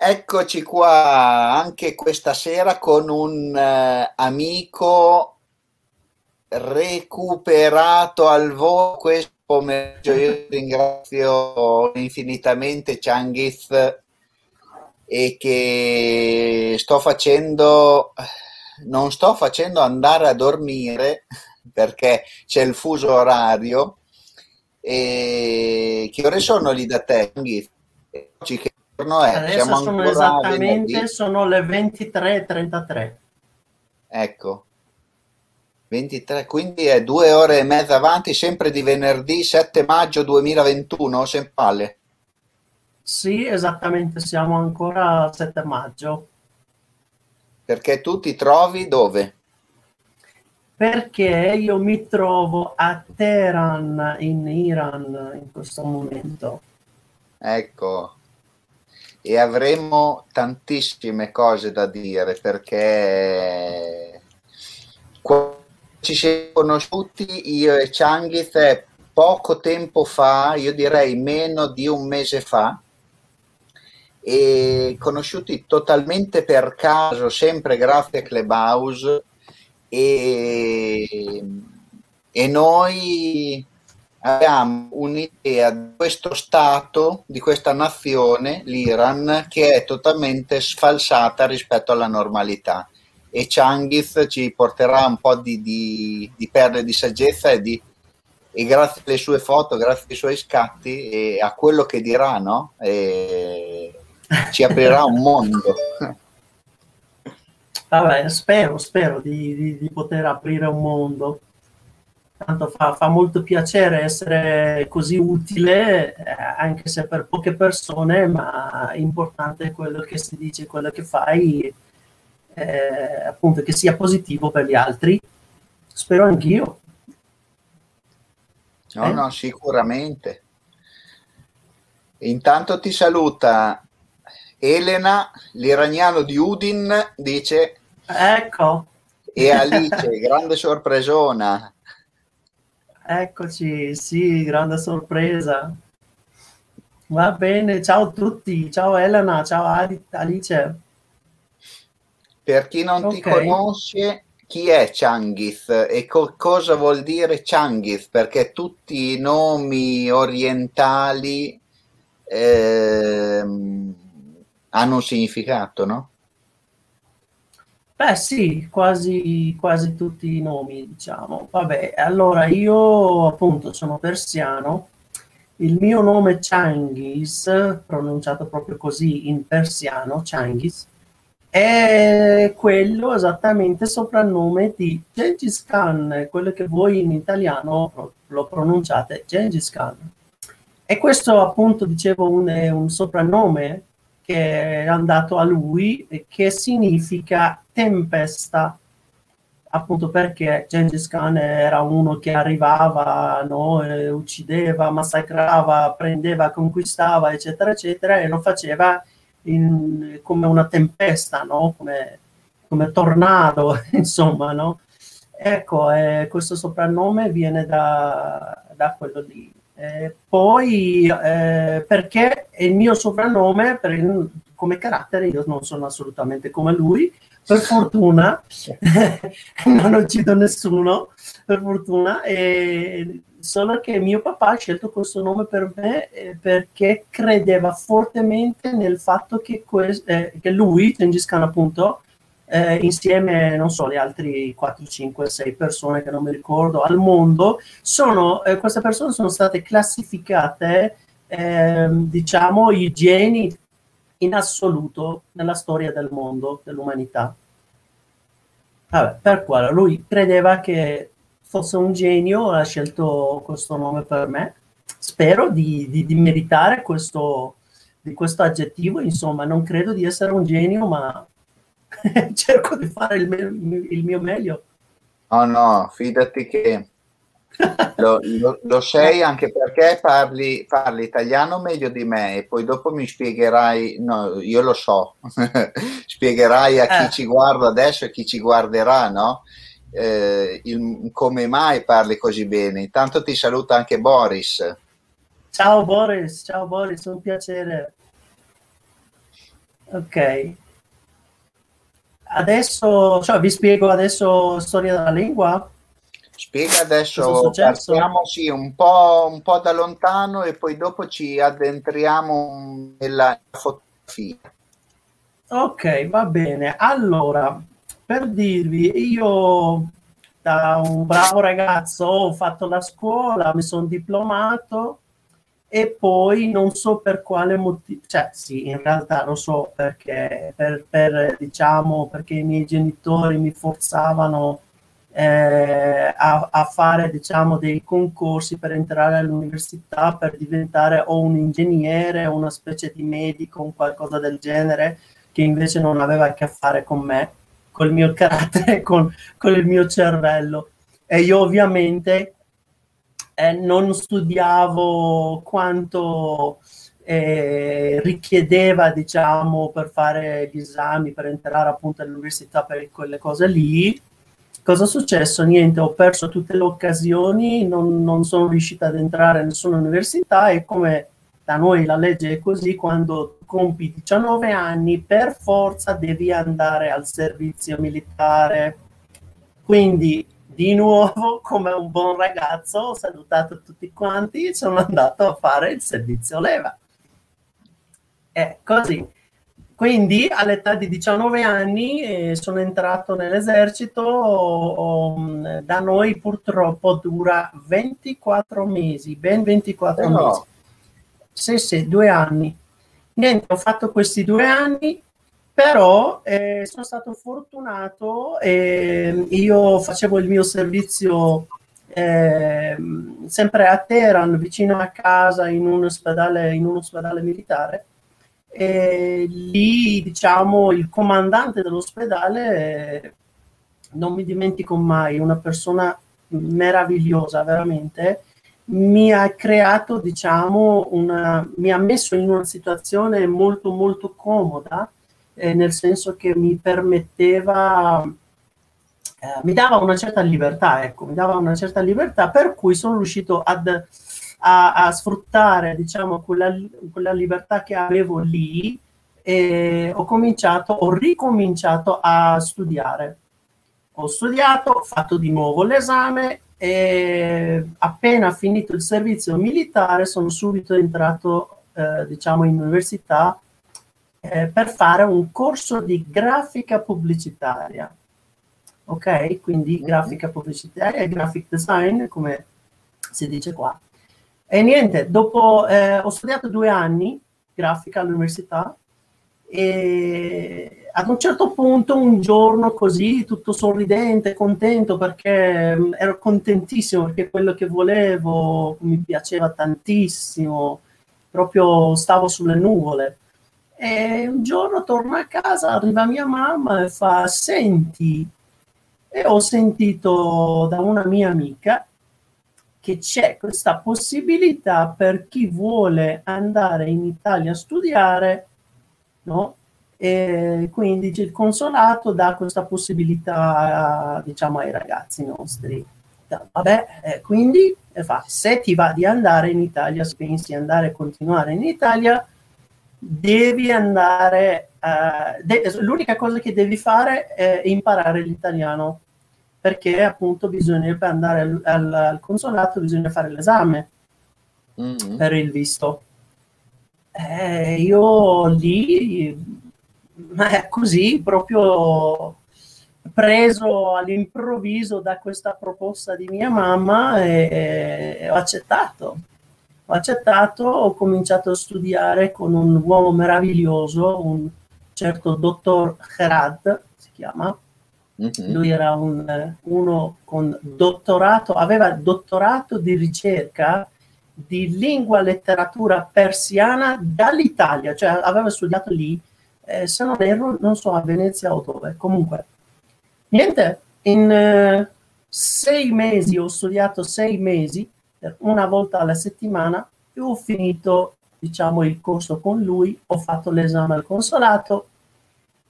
Eccoci qua anche questa sera con un eh, amico recuperato al volo questo pomeriggio. Io ringrazio infinitamente Changiz e che sto facendo, non sto facendo andare a dormire perché c'è il fuso orario. E che ore sono lì da te? Changiz? Giorno è? Adesso sono esattamente sono le 23.33. Ecco, 23, quindi è due ore e mezza avanti, sempre di venerdì 7 maggio 2021, sempre palle. Sì, esattamente, siamo ancora al 7 maggio. Perché tu ti trovi dove? Perché io mi trovo a Teheran, in Iran, in questo momento. Ecco, e avremo tantissime cose da dire perché ci siamo conosciuti io e Changiz è poco tempo fa, io direi meno di un mese fa, e conosciuti totalmente per caso, sempre grazie a Clubhouse e, e noi abbiamo un'idea di questo Stato, di questa nazione, l'Iran, che è totalmente sfalsata rispetto alla normalità. E Changiz ci porterà un po' di, di, di perle di saggezza e, di, e grazie alle sue foto, grazie ai suoi scatti e a quello che dirà, no? E ci aprirà un mondo. Vabbè, spero, spero di, di- di poter aprire un mondo. Tanto fa, fa molto piacere essere così utile, eh, anche se per poche persone, ma importante è quello che si dice, quello che fai, eh, appunto che sia positivo per gli altri. Spero anch'io. No, Eh? no, sicuramente. Intanto ti saluta Elena, l'iraniano di Udin, dice, Ecco, e Alice, grande sorpresona. Eccoci, sì, grande sorpresa. Va bene, ciao a tutti, ciao Elena, ciao Ali- Alice. Per chi non ti Ok. conosce, chi è Changiz e co- cosa vuol dire Changiz? Perché tutti i nomi orientali ehm, hanno un significato, no? Beh, sì, quasi, quasi tutti i nomi, diciamo. Vabbè, allora io appunto sono persiano. Il mio nome Changiz, pronunciato proprio così in persiano, Changiz, è quello esattamente soprannome di Gengis Khan, quello che voi in italiano lo pronunciate Gengis Khan. E questo appunto, dicevo, un, è un soprannome che è andato a lui che significa tempesta, appunto perché Gengis Khan era uno che arrivava, no, uccideva, massacrava, prendeva, conquistava, eccetera, eccetera, e lo faceva in- come una tempesta, no? come, come tornado, insomma, no? Ecco, eh, questo soprannome viene da, da quello lì. Eh, poi, eh, perché è il mio soprannome, il- come carattere, io non sono assolutamente come lui, per fortuna, non uccido nessuno, per fortuna, e solo che mio papà ha scelto questo nome per me eh, perché credeva fortemente nel fatto che, que- eh, che lui, Gengis Khan appunto, eh, insieme, non so, le altre 4, 5, 6 persone che non mi ricordo al mondo, sono, eh, queste persone sono state classificate, ehm, diciamo, i geni in assoluto nella storia del mondo, dell'umanità. Vabbè, per quello lui credeva che fosse un genio, ha scelto questo nome per me. Spero di, di- di meritare questo, di questo aggettivo, insomma, non credo di essere un genio, ma cerco di fare il, me- il mio meglio. Oh no, fidati che lo, lo- lo sei anche perché parli, parli italiano meglio di me e poi dopo mi spiegherai, no, io lo so, spiegherai a chi Eh. ci guarda adesso e chi ci guarderà, no? Eh, il- come mai parli così bene. Intanto ti saluta anche Boris. Ciao Boris, ciao Boris, un piacere. Ok. Adesso, cioè, vi spiego adesso storia della lingua. Spiega adesso, partiamo sì, un, po', un po' da lontano e poi dopo ci addentriamo nella fotografia. Ok, va bene. Allora, per dirvi, io da un bravo ragazzo ho fatto la scuola, mi sono diplomato e poi non so per quale motivo, cioè sì, in realtà lo so perché, per, per, diciamo, perché i miei genitori mi forzavano eh, a, a, fare diciamo, dei concorsi per entrare all'università, per diventare o un ingegnere o una specie di medico, o qualcosa del genere, che invece non aveva a che fare con me, col mio carattere, con, con il mio cervello. E io ovviamente eh, non studiavo quanto eh, richiedeva, diciamo, per fare gli esami, per entrare appunto all'università, per quelle cose lì. Cosa è successo? Niente, ho perso tutte le occasioni, non, non sono riuscita ad entrare in nessuna università e come da noi la legge è così, quando compi 19 anni per forza devi andare al servizio militare. Quindi di nuovo, come un buon ragazzo, ho salutato tutti quanti e sono andato a fare il servizio leva. È così. Quindi all'età di 19 anni eh, sono entrato nell'esercito, o, o, da noi purtroppo dura 24 mesi, ben 24 oh. mesi. Sì, sì, due anni. Niente, ho fatto questi due anni, però eh, sono stato fortunato e io facevo il mio servizio eh, sempre a Teheran, vicino a casa, in un ospedale, in un ospedale militare. E lì, diciamo, il comandante dell'ospedale, non mi dimentico mai, una persona meravigliosa, veramente, mi ha creato, diciamo, una, mi ha messo in una situazione molto, molto comoda eh, nel senso che mi permetteva, eh, mi dava una certa libertà, ecco, mi dava una certa libertà, per cui sono riuscito ad, a, a, sfruttare, diciamo, quella, quella libertà che avevo lì e ho cominciato, ho ricominciato a studiare. Ho studiato, ho fatto di nuovo l'esame e appena finito il servizio militare sono subito entrato, eh, diciamo, in università eh, per fare un corso di grafica pubblicitaria. Ok? Quindi grafica pubblicitaria e graphic design, come si dice qua. E niente, dopo eh, ho studiato due anni grafica all'università e ad un certo punto, un giorno così, tutto sorridente, contento perché mm, ero contentissimo perché quello che volevo mi piaceva tantissimo, proprio stavo sulle nuvole. E un giorno torno a casa, arriva mia mamma e fa: Senti, e ho sentito da una mia amica che c'è questa possibilità per chi vuole andare in Italia a studiare, no? E quindi il consolato dà questa possibilità, diciamo, ai ragazzi nostri. Vabbè, quindi fa, se ti va di andare in Italia, se pensi di andare a continuare in Italia, devi andare, uh, de- l'unica cosa che devi fare è imparare l'italiano, perché appunto bisogna per andare al, al, al consolato bisogna fare l'esame mm-hmm. per il visto. Eh, io lì, ma è così, proprio preso all'improvviso da questa proposta di mia mamma e, e ho accettato ho accettato, ho cominciato a studiare con un uomo meraviglioso, un certo dottor Gerard, si chiama. Mm-hmm. Lui era un, uno con dottorato, aveva dottorato di ricerca di lingua e letteratura persiana dall'Italia, cioè aveva studiato lì, eh, se non erro, non so, a Venezia o dove. Comunque, niente, in eh, sei mesi ho studiato sei mesi una volta alla settimana e ho finito diciamo il corso con lui, ho fatto l'esame al consolato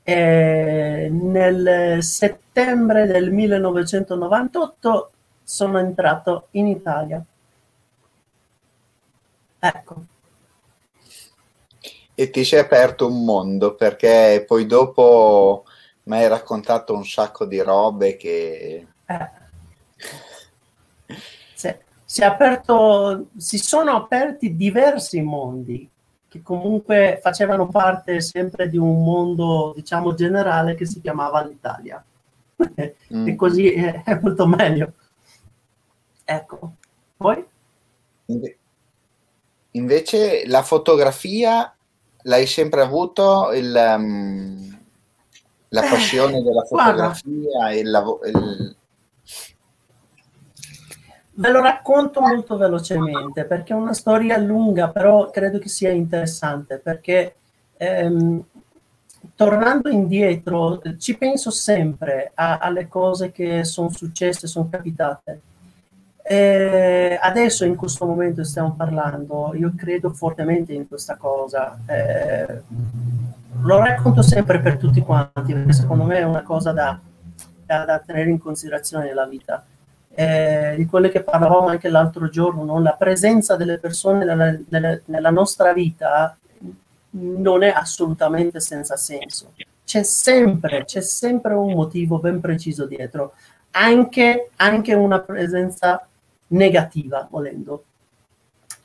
e nel settembre del 1998 sono entrato in Italia. Ecco. e ti sei aperto un mondo perché poi dopo mi hai raccontato un sacco di robe che... Eh. Si, aperto, si sono aperti diversi mondi che comunque facevano parte sempre di un mondo, diciamo, generale che si chiamava l'Italia. Mm. e così è, è, molto meglio. Ecco, poi? Invece la fotografia l'hai sempre avuto il, um, la eh, passione della fotografia e il, il... Ve lo racconto molto velocemente perché è una storia lunga, però credo che sia interessante perché ehm, tornando indietro ci penso sempre a, alle cose che sono successe, sono capitate. Eh, adesso in questo momento stiamo parlando, io credo fortemente in questa cosa. Eh, lo racconto sempre per tutti quanti, perché secondo me è una cosa da, da, da tenere in considerazione nella vita. Eh, di quelle che parlavamo anche l'altro giorno, no? la presenza delle persone nella, nella, nella, nostra vita non è assolutamente senza senso. C'è sempre, c'è sempre un motivo ben preciso dietro, anche, anche una presenza negativa, volendo.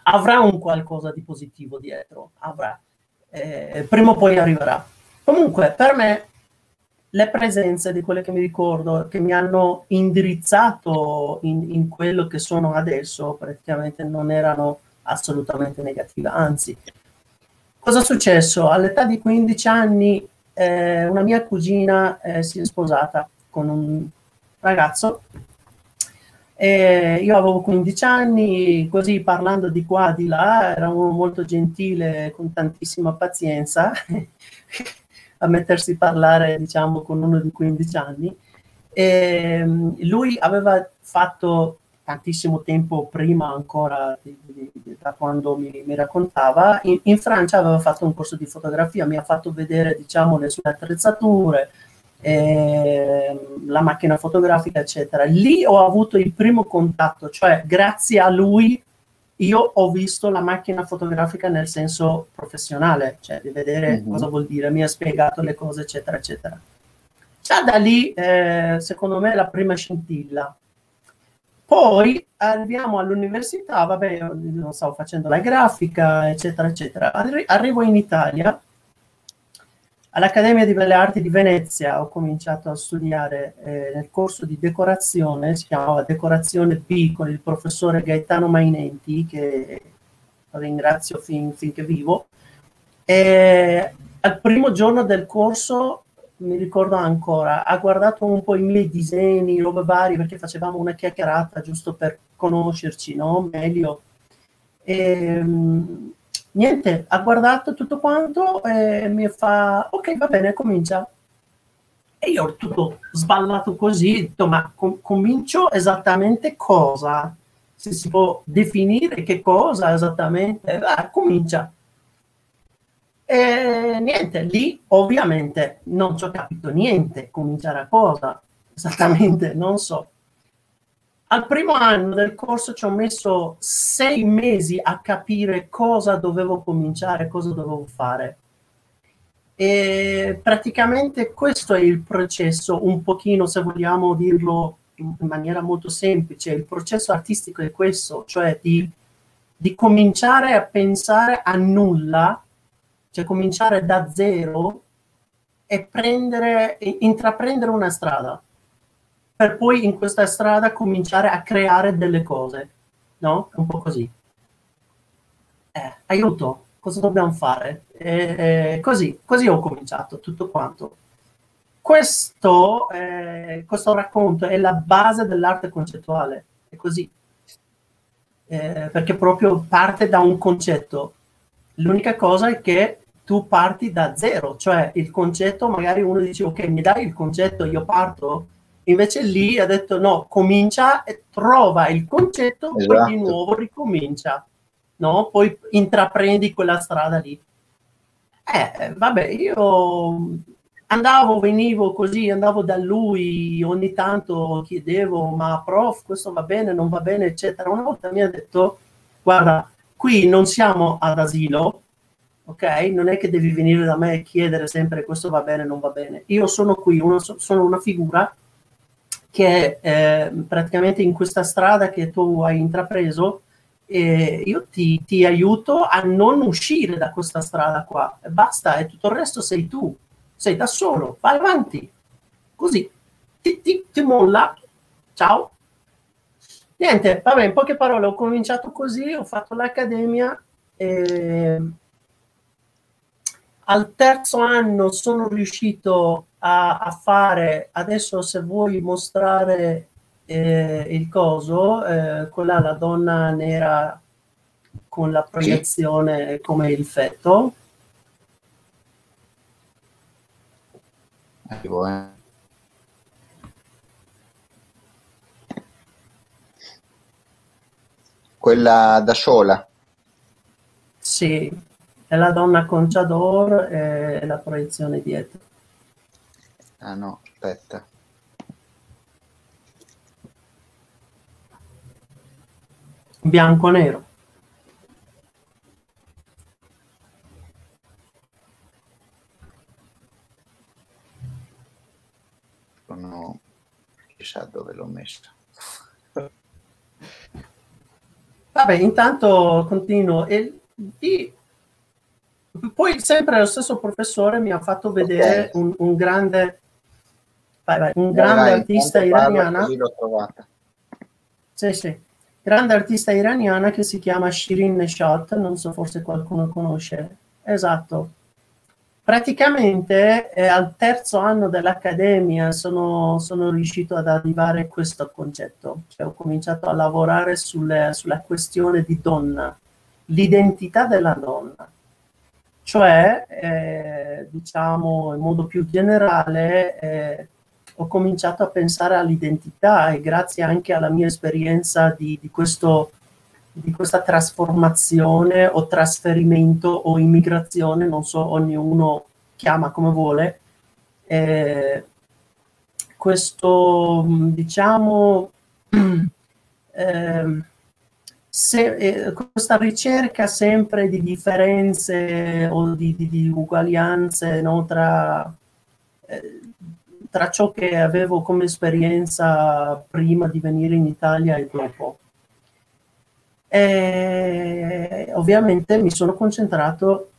Avrà un qualcosa di positivo dietro, avrà. Eh, prima o poi arriverà. Comunque, per me, le presenze di quelle che mi ricordo, che mi hanno indirizzato in, in quello che sono adesso, praticamente non erano assolutamente negative, anzi. Cosa è successo? All'età di 15 anni eh, una mia cugina eh, si è sposata con un ragazzo e io avevo 15 anni, così parlando di qua, di là, era uno molto gentile, con tantissima pazienza, a mettersi a parlare, diciamo, con uno di 15 anni. E lui aveva fatto tantissimo tempo prima ancora di, di, da quando mi, mi raccontava, in, in, Francia aveva fatto un corso di fotografia, mi ha fatto vedere, diciamo, le sue attrezzature, eh, la macchina fotografica, eccetera. Lì ho avuto il primo contatto, cioè grazie a lui io ho visto la macchina fotografica nel senso professionale, cioè di vedere mm-hmm. cosa vuol dire, mi ha spiegato le cose, eccetera, eccetera. Già da lì, eh, secondo me, la prima scintilla. Poi arriviamo all'università, vabbè, io stavo facendo la grafica, eccetera, eccetera. Arri- arrivo in Italia All'Accademia di Belle Arti di Venezia ho cominciato a studiare eh, nel corso di decorazione, si chiamava Decorazione B con il professore Gaetano Mainenti, che ringrazio fin, finché vivo. E al primo giorno del corso, mi ricordo ancora, ha guardato un po' i miei disegni, robe varie, perché facevamo una chiacchierata giusto per conoscerci no? meglio. E, niente, ha guardato tutto quanto e mi fa, ok, va bene, comincia. E io ho tutto sballato così, detto, ma com- comincio esattamente cosa? Se si può definire che cosa esattamente, ah, comincia. E niente, lì ovviamente non ci ho capito niente, cominciare a cosa, esattamente, non so al primo anno del corso ci ho messo sei mesi a capire cosa dovevo cominciare, cosa dovevo fare. E praticamente questo è il processo, un pochino se vogliamo dirlo in maniera molto semplice, il processo artistico è questo, cioè di, di cominciare a pensare a nulla, cioè cominciare da zero e prendere, intraprendere una strada per poi in questa strada cominciare a creare delle cose, no? Un po' così. Eh, aiuto, cosa dobbiamo fare? Eh, così, così ho cominciato tutto quanto. Questo, eh, questo racconto è la base dell'arte concettuale, è così. Eh, perché proprio parte da un concetto. L'unica cosa è che tu parti da zero, cioè il concetto, magari uno dice ok, mi dai il concetto, io parto, Invece lì ha detto no, comincia e trova il concetto, esatto. poi di esatto. nuovo ricomincia, no? Poi intraprendi quella strada lì. Eh, vabbè, io andavo, venivo così, andavo da lui, ogni tanto chiedevo, ma prof, questo va bene, non va bene, eccetera. Una volta mi ha detto, guarda, qui non siamo ad asilo, ok? Non è che devi venire da me e chiedere sempre questo va bene, non va bene. Io sono qui, uno, sono una figura che eh, praticamente in questa strada che tu hai intrapreso, eh, io ti, ti, aiuto a non uscire da questa strada qua. Basta, e tutto il resto sei tu, sei da solo, vai avanti. Così, ti, ti, ti molla, ciao. Niente, vabbè, in poche parole, ho cominciato così, ho fatto l'accademia. E al terzo anno sono riuscito a, a fare, adesso se vuoi mostrare eh, il coso, eh, quella la donna nera con la proiezione come il feto. Arrivo, eh. Quella da sola. Sì, la donna conciador e la proiezione dietro. Ah no, aspetta. Bianco-nero. Sono... chissà dove l'ho messa. Vabbè, intanto continuo. E, e, poi sempre lo stesso professore mi ha fatto vedere okay. un, un, grande, vai, vai, un grande vai, artista iraniana. Sì, sì. Grande artista iraniana che si chiama Shirin Neshat, non so forse qualcuno conosce. Esatto. Praticamente eh, al terzo anno dell'accademia sono, sono, riuscito ad arrivare a questo concetto, cioè ho cominciato a lavorare sulle, sulla questione di donna, l'identità della donna cioè, eh, diciamo in modo più generale, eh, ho cominciato a pensare all'identità e grazie anche alla mia esperienza di, di, questo, di questa trasformazione o trasferimento o immigrazione, non so, ognuno chiama come vuole, eh, questo, diciamo, eh, se, eh, questa ricerca sempre di differenze o di, di, di uguaglianze no, tra, eh, tra, ciò che avevo come esperienza prima di venire in Italia e dopo. E ovviamente mi sono concentrato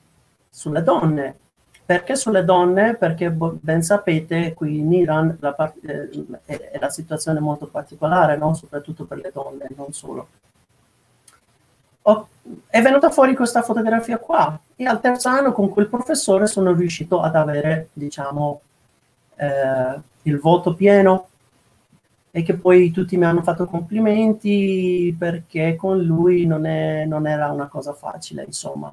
sulle donne. Perché sulle donne? Perché ben sapete qui in Iran la, eh, è la situazione molto particolare, no? soprattutto per le donne, non solo ho, è venuta fuori questa fotografia qua. E al terzo anno con quel professore sono riuscito ad avere, diciamo, eh, il voto pieno. E che poi tutti mi hanno fatto complimenti perché con lui non, è, non era una cosa facile, insomma.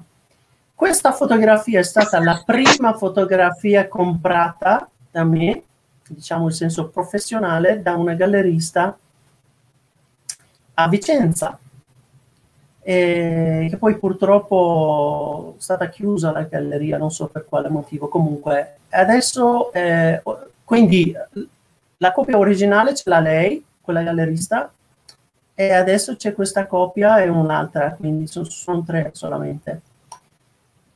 Questa fotografia è stata la prima fotografia comprata da me, diciamo in senso professionale, da una gallerista a Vicenza e che poi purtroppo è stata chiusa la galleria, non so per quale motivo. Comunque, adesso, eh, quindi la copia originale ce l'ha lei, quella gallerista, e adesso c'è questa copia e un'altra, quindi sono, sono tre solamente.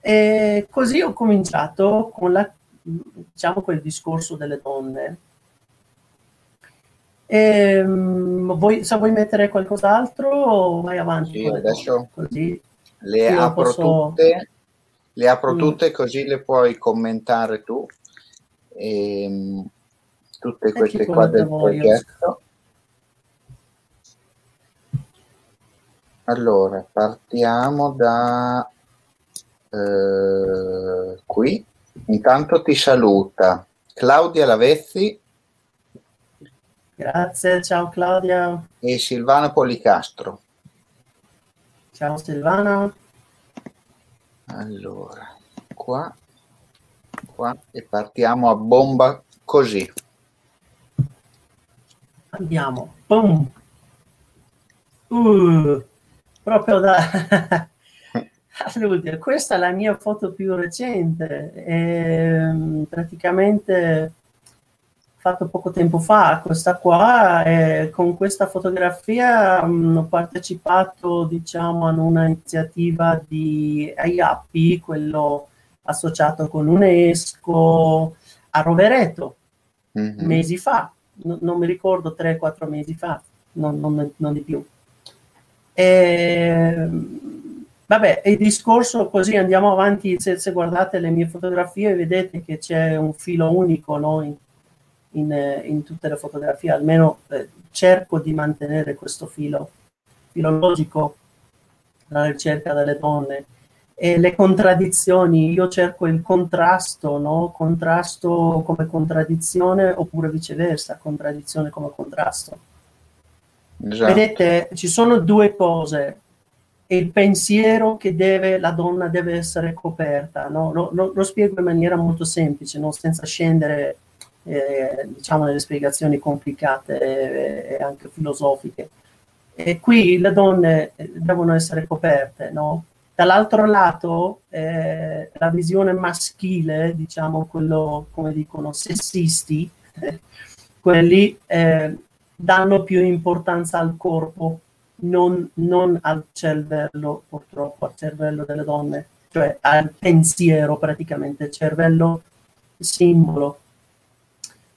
E così ho cominciato con la, diciamo, quel discorso delle donne e, um, vuoi, se vuoi mettere qualcos'altro o vai avanti? Sì, adesso così le apro, posso... tutte, le apro mm. tutte così le puoi commentare tu. E, ehm, tutte queste qua del progetto. Allora, partiamo da eh, qui. Intanto ti saluta Claudia Lavezzi Grazie, ciao Claudia. E Silvana Policastro. Ciao Silvana. Allora, qua, qua e partiamo a bomba così. Andiamo. Boom. Uh, proprio da... Allora, questa è la mia foto più recente. E, ehm, praticamente fatto poco tempo fa, questa qua, e con questa fotografia mh, mm, ho partecipato diciamo a un'iniziativa di IAPI, quello associato con UNESCO a Rovereto, mm-hmm. mesi fa, no, non mi ricordo 3-4 mesi fa, non, non, non di più. E, vabbè, il discorso così andiamo avanti, se, se, guardate le mie fotografie vedete che c'è un filo unico no, in, in, in tutte le fotografie, almeno eh, cerco di mantenere questo filo filologico, la ricerca delle donne e le contraddizioni, io cerco il contrasto, no? contrasto come contraddizione oppure viceversa, contraddizione come contrasto. Esatto. Vedete, ci sono due cose, il pensiero che deve, la donna deve essere coperta, no? lo, lo, lo spiego in maniera molto semplice, no? senza scendere eh, diciamo nelle spiegazioni complicate e anche filosofiche. E qui le donne eh, devono essere coperte, no? Dall'altro lato, eh, la visione maschile, diciamo quello, come dicono, sessisti, eh, quelli eh, danno più importanza al corpo, non, non, al cervello, purtroppo, al cervello delle donne, cioè al pensiero praticamente, cervello simbolo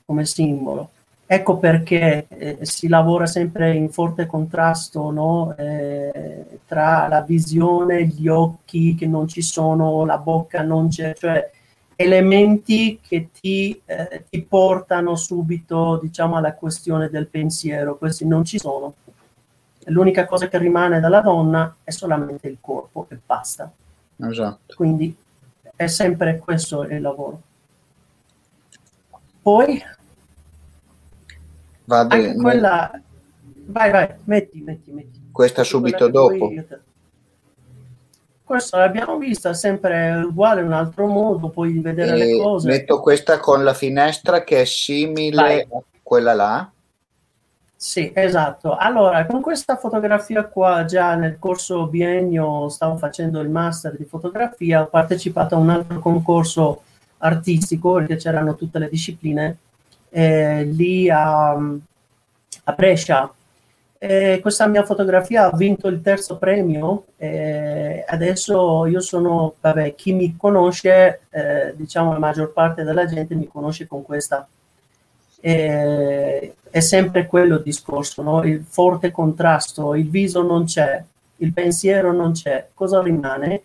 come simbolo. Ecco perché eh, si lavora sempre in forte contrasto no? eh, tra la visione, gli occhi che non ci sono, la bocca non c'è, cioè elementi che ti, eh, ti portano subito diciamo, alla questione del pensiero, questi non ci sono. L'unica cosa che rimane dalla donna è solamente il corpo e basta. Esatto. Quindi è sempre questo il lavoro. Poi Vado, Anche quella... Vai, vai, metti, metti, metti. Questa subito dopo. Questo l'abbiamo vista sempre uguale, un altro modo, puoi vedere e le cose. Metto questa con la finestra che è simile vai. a quella là. Sì, esatto. Allora, con questa fotografia qua, già nel corso biennio stavo facendo il master di fotografia, ho partecipato a un altro concorso artistico perché c'erano tutte le discipline eh, lì a, a Brescia. Eh, questa mia fotografia ha vinto il terzo premio. Eh, adesso io sono, vabbè, chi mi conosce, eh, diciamo la maggior parte della gente mi conosce con questa. è sempre quello il discorso, no? il forte contrasto, il viso non c'è, il pensiero non c'è. Cosa rimane?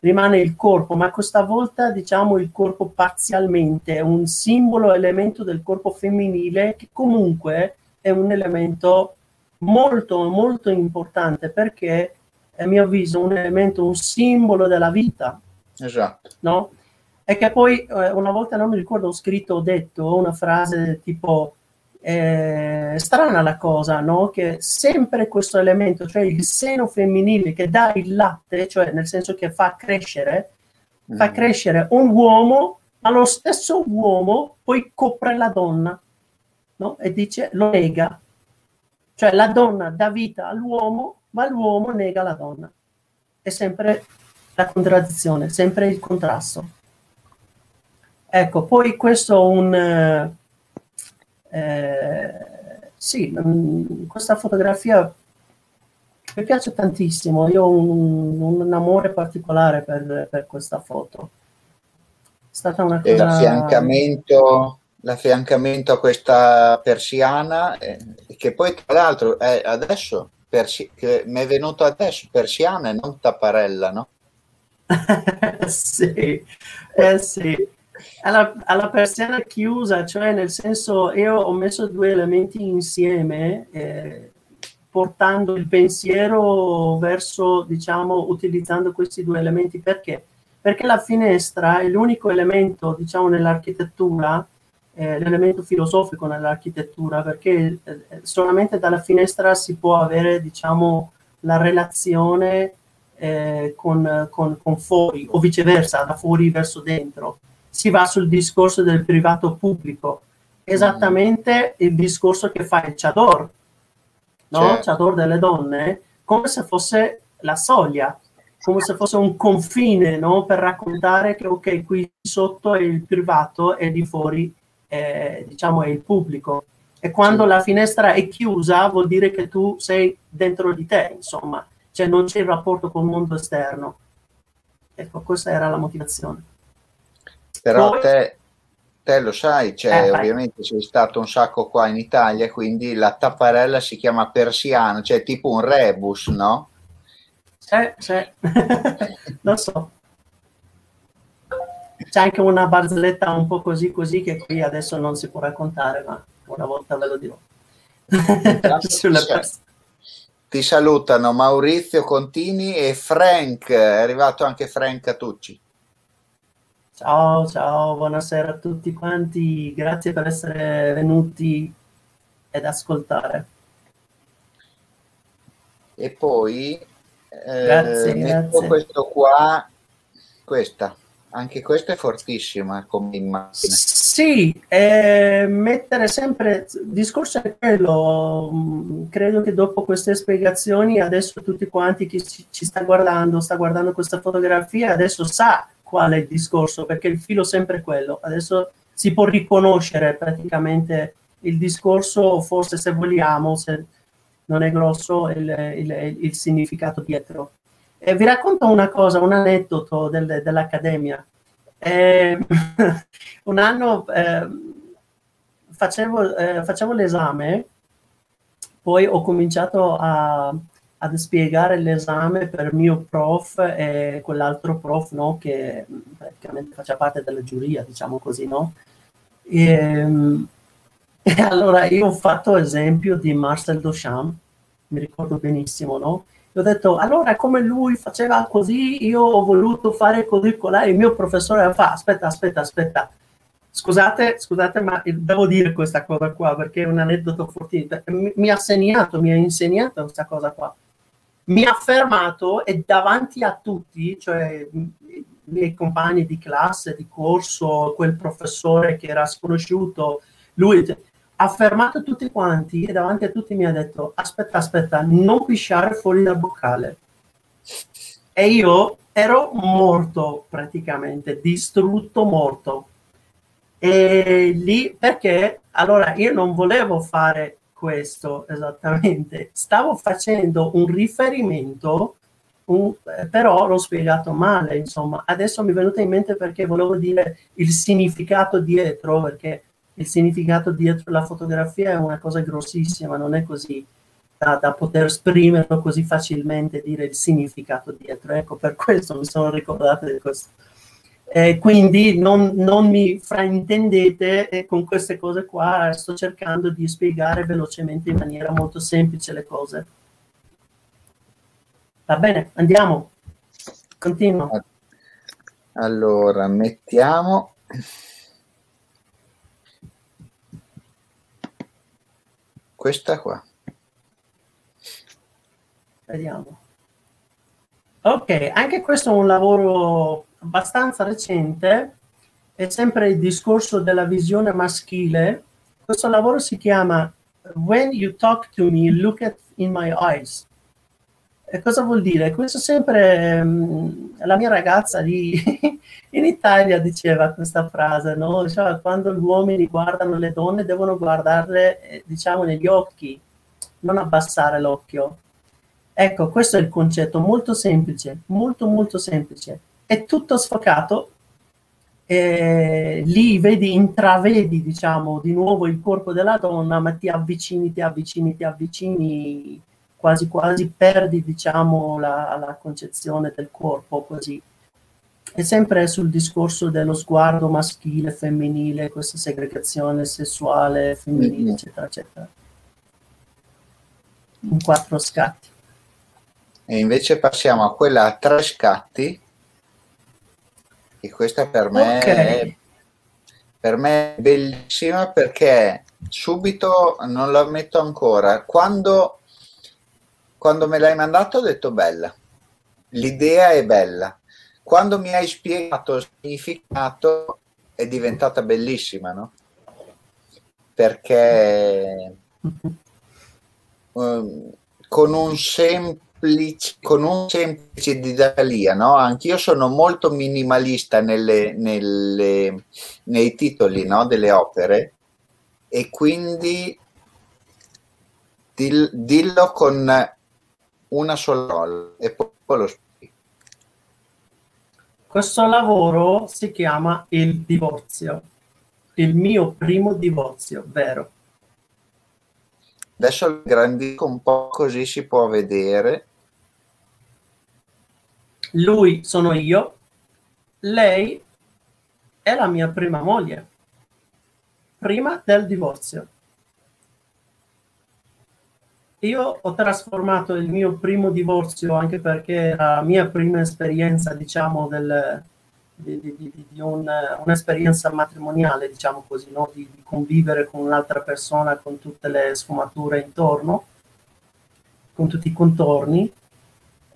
Rimane il corpo, ma questa volta diciamo il corpo parzialmente, un simbolo elemento del corpo femminile che comunque è un elemento molto molto importante perché a mio avviso un elemento, un simbolo della vita. Esatto. No? E che poi eh, una volta non mi ricordo ho scritto, ho detto una frase tipo eh, strana la cosa, no? Che sempre questo elemento, cioè il seno femminile che dà il latte, cioè nel senso che fa crescere, mm. fa crescere un uomo, ma lo stesso uomo poi copre la donna, no? E dice, lo nega. Cioè la donna dà vita all'uomo, ma l'uomo nega la donna. È sempre la contraddizione, sempre il contrasto. Ecco, poi questo è un eh, sì, mm, questa fotografia mi piace tantissimo, io ho un, un amore particolare per, per, questa foto. È stata una cosa... L'affiancamento, l'affiancamento a questa persiana, eh, che poi tra l'altro è adesso, persi- mi è venuto adesso, persiana e non tapparella, no? sì, eh sì alla, alla, persiana chiusa, cioè nel senso io ho messo due elementi insieme, eh, portando il pensiero verso, diciamo, utilizzando questi due elementi. Perché? Perché la finestra è l'unico elemento, diciamo, nell'architettura, eh, l'elemento filosofico nell'architettura, perché eh, solamente dalla finestra si può avere, diciamo, la relazione eh, con, con, con fuori o viceversa, da fuori verso dentro si va sul discorso del privato pubblico, esattamente il discorso che fa il Chador, no? Certo. Chador delle donne, come se fosse la soglia, come se fosse un confine no? per raccontare che ok, qui sotto è il privato e di fuori è, diciamo, è il pubblico. E quando sì. la finestra è chiusa vuol dire che tu sei dentro di te, insomma, cioè non c'è il rapporto con il mondo esterno. Ecco, questa era la motivazione. Però Poi, te, te, lo sai, cioè, eh, ovviamente sei stato un sacco qua in Italia, quindi la tapparella si chiama persiano, cioè tipo un rebus, no? Sì, sì, lo so. C'è anche una barzelletta un po' così così che qui adesso non si può raccontare, ma una volta ve lo dirò. Ti salutano Maurizio Contini e Frank, è arrivato anche Frank Tucci. Ciao, ciao, buonasera a tutti quanti, grazie per essere venuti ed ascoltare. E poi eh, grazie, grazie. questo qua, questa. Anche questa è fortissima come immagine. Sì, eh, mettere sempre, il discorso è quello, mm, credo che dopo queste spiegazioni adesso tutti quanti chi ci, ci sta guardando, sta guardando questa fotografia, adesso sa qual è il discorso, perché il filo è sempre quello. Adesso si può riconoscere praticamente il discorso, forse se vogliamo, se non è grosso, il, il, il significato dietro. Eh, vi racconto una cosa, un aneddoto del, dell'Accademia. Eh, un anno eh, facevo, eh, facevo, l'esame, poi ho cominciato a, ad spiegare l'esame per mio prof e quell'altro prof no, che praticamente faceva parte della giuria, diciamo così, no? E, ehm, e allora io ho fatto esempio di Marcel Duchamp, mi ricordo benissimo, no? ho detto, allora come lui faceva così, io ho voluto fare così con lei. Il mio professore fa, aspetta, aspetta, aspetta. Scusate, scusate, ma devo dire questa cosa qua perché è un aneddoto fortissimo. Mi, mi ha segnato, mi ha insegnato questa cosa qua. Mi ha fermato e davanti a tutti, cioè i miei compagni di classe, di corso, quel professore che era sconosciuto, lui ha fermato tutti quanti e davanti a tutti mi ha detto aspetta, aspetta, non pisciare fuori dal boccale. E io ero morto praticamente, distrutto, morto. E lì perché allora io non volevo fare questo esattamente, stavo facendo un riferimento, un, però l'ho spiegato male, insomma. Adesso mi è venuto in mente perché volevo dire il significato dietro, perché il significato dietro la fotografia è una cosa grossissima, non è così da, da, poter esprimerlo così facilmente, dire il significato dietro. Ecco, per questo mi sono ricordato di questo. Eh, quindi non, non, mi fraintendete eh, con queste cose qua, sto cercando di spiegare velocemente in maniera molto semplice le cose. Va bene, andiamo. Continua. Allora, mettiamo questa qua. Vediamo. Ok, anche questo è un lavoro abbastanza recente, è sempre il discorso della visione maschile. Questo lavoro si chiama When You Talk to Me, Look at in My Eyes. E cosa vuol dire? Questo sempre um, la mia ragazza di, in Italia diceva questa frase, no? Diceva, quando gli uomini guardano le donne devono guardarle, eh, diciamo, negli occhi, non abbassare l'occhio. Ecco, questo è il concetto, molto semplice, molto molto semplice. È tutto sfocato, eh, lì vedi, intravedi, diciamo, di nuovo il corpo della donna, ma ti avvicini, ti avvicini, ti avvicini quasi quasi perdi diciamo la, la concezione del corpo così e sempre sul discorso dello sguardo maschile, femminile, questa segregazione sessuale femminile, mm-hmm. eccetera, eccetera. In quattro scatti. E invece passiamo a quella a tre scatti, e questa per me, okay. è, per me è bellissima perché subito non la metto ancora. Quando quando me l'hai mandato ho detto bella, l'idea è bella. Quando mi hai spiegato il significato è diventata bellissima, no? Perché um, con un semplice, con un semplice didalia, no? Anch'io sono molto minimalista nelle, nelle, nei titoli no, delle opere e quindi dil, dillo con una sola parola e poi lo spieghi. Questo lavoro si chiama il divorzio, il mio primo divorzio, vero? Adesso grandisco un po' così si può vedere. Lui sono io, lei è la mia prima moglie, prima del divorzio. Io ho trasformato il mio primo divorzio anche perché la mia prima esperienza, diciamo, del, di, di, di, di un, un'esperienza matrimoniale, diciamo così, no? di, convivere con un'altra persona con tutte le sfumature intorno, con tutti i contorni.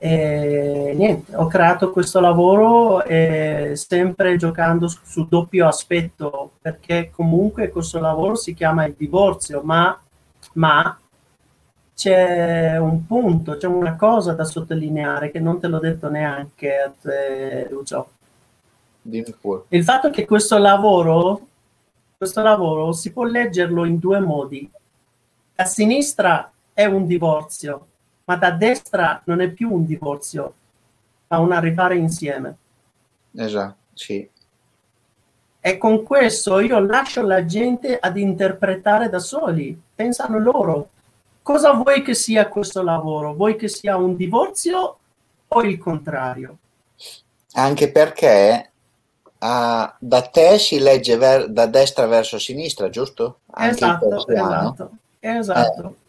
E niente, ho creato questo lavoro eh, sempre giocando su, su, doppio aspetto, perché comunque questo lavoro si chiama il divorzio, ma, ma c'è un punto, c'è una cosa da sottolineare che non te l'ho detto neanche a te, Lucio. Il fatto che questo lavoro, questo lavoro si può leggerlo in due modi. A sinistra è un divorzio, ma da destra non è più un divorzio, ma un arrivare insieme. Esatto, sì. E con questo io lascio la gente ad interpretare da soli, pensano loro. Cosa vuoi che sia questo lavoro? Vuoi che sia un divorzio o il contrario? Anche perché uh, da te si legge ver- da destra verso sinistra, giusto? Anche esatto, esatto, esatto. Eh.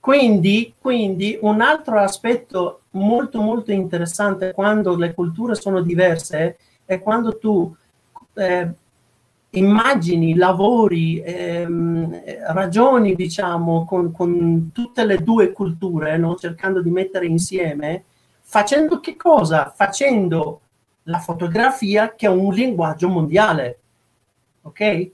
Quindi, quindi un altro aspetto molto molto interessante quando le culture sono diverse è quando tu eh, immagini, lavori, ehm, ragioni, diciamo, con, con, tutte le due culture, no? cercando di mettere insieme, facendo che cosa? Facendo la fotografia che è un linguaggio mondiale. Ok?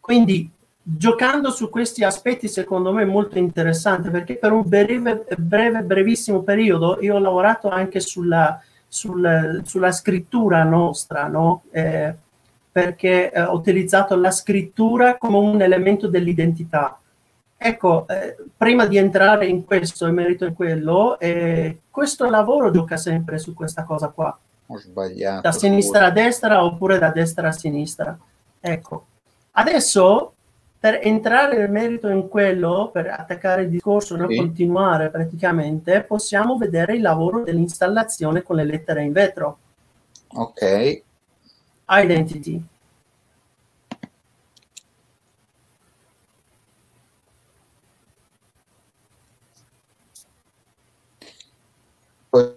Quindi giocando su questi aspetti secondo me è molto interessante perché per un breve, breve brevissimo periodo io ho lavorato anche sulla, sulla, sulla scrittura nostra, no? Eh, perché eh, ho utilizzato la scrittura come un elemento dell'identità. Ecco, eh, prima di entrare in questo e merito in quello, eh, questo lavoro gioca sempre su questa cosa qua. Ho sbagliato. Da sinistra a destra oppure da destra a sinistra. Ecco, adesso per entrare nel merito in quello, per attaccare il discorso, sì. continuare praticamente, possiamo vedere il lavoro dell'installazione con le lettere in vetro. Ok. Identity. Poi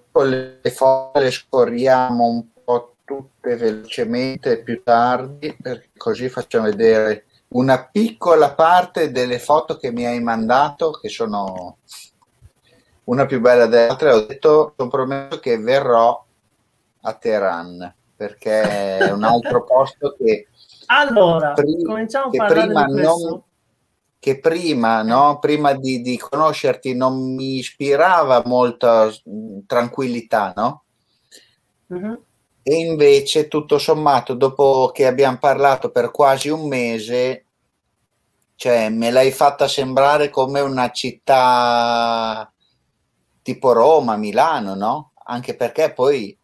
le foto le scorriamo un po' tutte velocemente più tardi, perché così facciamo vedere una piccola parte delle foto che mi hai mandato, che sono una più bella delle altre. Ho detto, ho promesso che verrò a Teheran perché è un altro posto che allora pri- cominciamo a parlare prima di non, che prima, no? prima di, di, conoscerti non mi ispirava molta tranquillità, no? Uh-huh. E invece, tutto sommato, dopo che abbiamo parlato per quasi un mese, cioè, me l'hai fatta sembrare come una città tipo Roma, Milano, no? Anche perché poi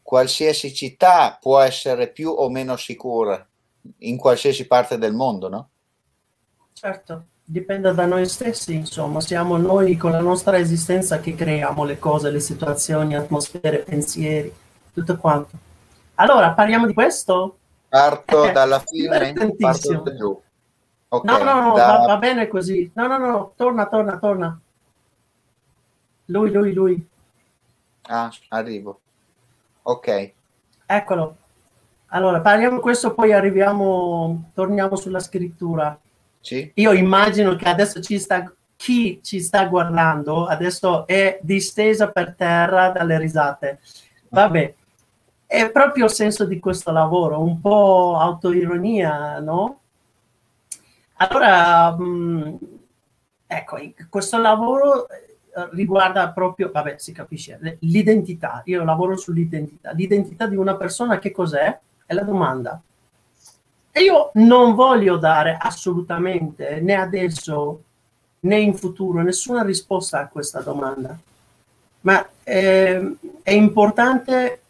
qualsiasi città può essere più o meno sicura in qualsiasi parte del mondo, no? Certo, dipende da noi stessi, insomma, siamo noi con la nostra esistenza che creiamo le cose, le situazioni, atmosfere, pensieri, tutto quanto. Allora, parliamo di questo? Parto eh, dalla fine, parto da giù. Okay, no, no, no, da... va, va, bene così. No, no, no, torna, torna, torna. Lui, lui, lui. Ah, arrivo. Ok. Eccolo. Allora, parliamo questo, poi arriviamo, torniamo sulla scrittura. Sì. Io immagino che adesso ci sta, chi ci sta guardando adesso è distesa per terra dalle risate. Vabbè, è proprio il senso di questo lavoro, un po' autoironia, no? Allora, mm, ecco, questo lavoro riguarda proprio, vabbè, si capisce, l'identità. Io lavoro sull'identità. L'identità di una persona che cos'è? È la domanda. E io non voglio dare assolutamente, né adesso né in futuro, nessuna risposta a questa domanda. Ma eh, è importante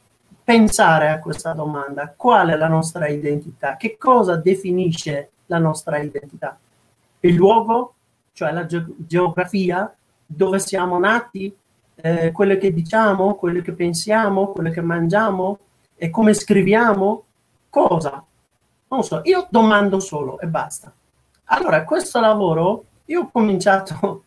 pensare a questa domanda. Qual è la nostra identità? Che cosa definisce la nostra identità? Il luogo, cioè la ge- geografia, dove siamo nati, eh, quello che diciamo, quello che pensiamo, quello che mangiamo e come scriviamo, cosa? Non so, io domando solo e basta. Allora, questo lavoro, io ho cominciato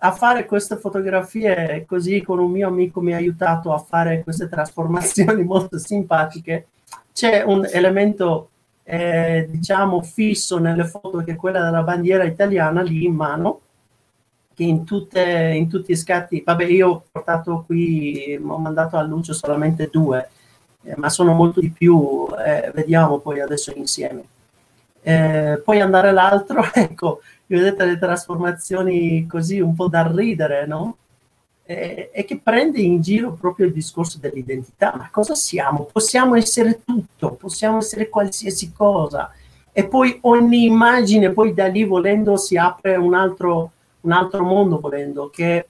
a fare queste fotografie così con un mio amico mi ha aiutato a fare queste trasformazioni molto simpatiche. C'è un elemento, eh, diciamo, fisso nelle foto che è quella della bandiera italiana lì in mano, che in, tutte, in tutti i scatti, vabbè io ho portato qui, ho mandato a luce solamente due, eh, ma sono molto di più, eh, vediamo poi adesso insieme. Eh, poi andare l'altro, ecco, vedete le trasformazioni così un po' da ridere, no? E, e che prende in giro proprio il discorso dell'identità. Ma cosa siamo? Possiamo essere tutto, possiamo essere qualsiasi cosa. E poi ogni immagine, poi da lì volendo si apre un altro, un altro mondo, volendo, che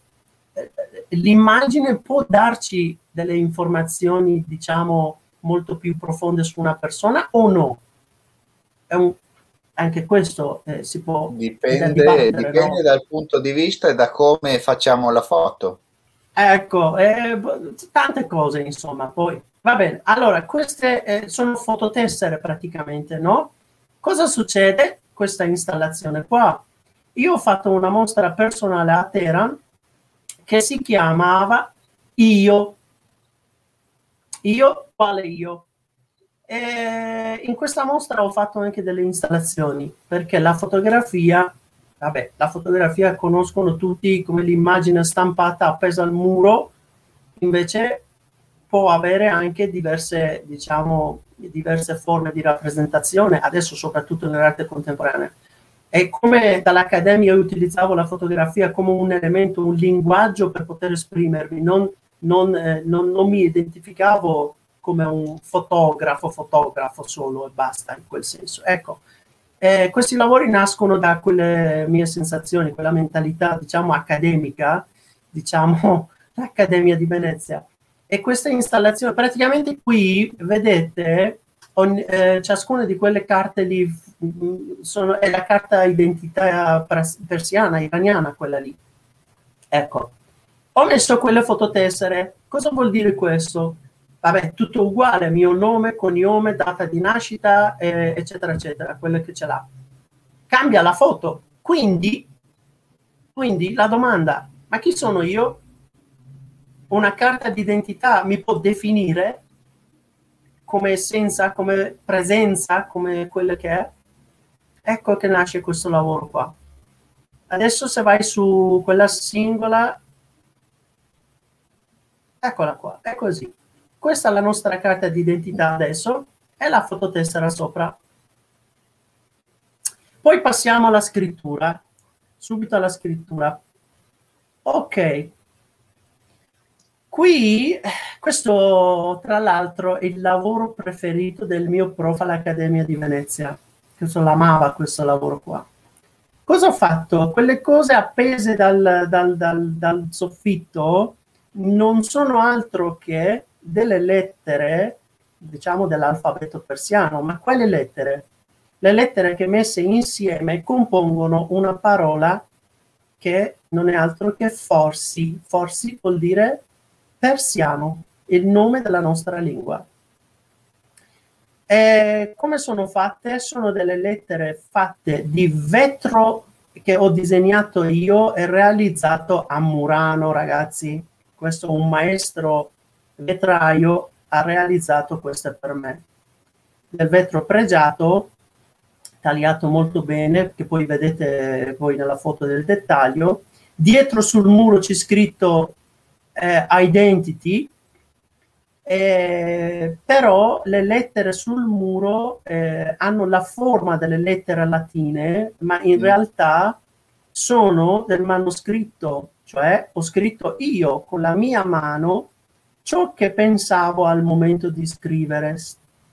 eh, l'immagine può darci delle informazioni, diciamo, molto più profonde su una persona o no? È un, anche questo eh, si può dipende, dipende no? dal punto di vista e da come facciamo la foto. Ecco eh, tante cose insomma poi va bene. Allora queste eh, sono fototessere praticamente no? Cosa succede questa installazione qua? Io ho fatto una mostra personale a Teheran che si chiamava io. Io quale io e in questa mostra ho fatto anche delle installazioni perché la fotografia, vabbè, la fotografia conoscono tutti come l'immagine stampata appesa al muro, invece può avere anche diverse, diciamo, diverse forme di rappresentazione, adesso soprattutto nell'arte contemporanea. E come dall'Accademia io utilizzavo la fotografia come un elemento, un linguaggio per poter esprimermi, non, non, eh, non, non mi identificavo come un fotografo, fotografo solo e basta in quel senso. Ecco, eh, questi lavori nascono da quelle mie sensazioni, quella mentalità, diciamo, accademica, diciamo, l'Accademia di Venezia. E questa installazione, praticamente qui, vedete, ogni, eh, ciascuna di quelle carte lì mm, sono, è la carta identità persiana, iraniana, quella lì. Ecco, ho messo quelle fototessere. Cosa vuol dire questo? Vabbè, tutto uguale, mio nome, cognome, data di nascita, eh, eccetera, eccetera, quello che ce l'ha. Cambia la foto. Quindi, quindi la domanda, ma chi sono io? Una carta d'identità mi può definire come essenza, come presenza, come quello che è? Ecco che nasce questo lavoro qua. Adesso se vai su quella singola, eccola qua, è così. Questa è la nostra carta d'identità adesso e la fototessera sopra. Poi passiamo alla scrittura, subito alla scrittura. Ok, qui questo tra l'altro è il lavoro preferito del mio prof all'Accademia di Venezia, che l'amava questo lavoro qua. Cosa ho fatto? Quelle cose appese dal, dal, dal, dal soffitto non sono altro che delle lettere, diciamo dell'alfabeto persiano, ma quali lettere? Le lettere che messe insieme compongono una parola che non è altro che forsi. Forsi vuol dire persiano, il nome della nostra lingua. E come sono fatte? Sono delle lettere fatte di vetro che ho disegnato io e realizzato a Murano, ragazzi. Questo è un maestro vetraio ha realizzato queste per me. Del vetro pregiato, tagliato molto bene, che poi vedete voi nella foto del dettaglio. Dietro sul muro c'è scritto eh, Identity, eh, però le lettere sul muro eh, hanno la forma delle lettere latine, ma in mm. realtà sono del manoscritto, cioè ho scritto io con la mia mano ciò che pensavo al momento di scrivere,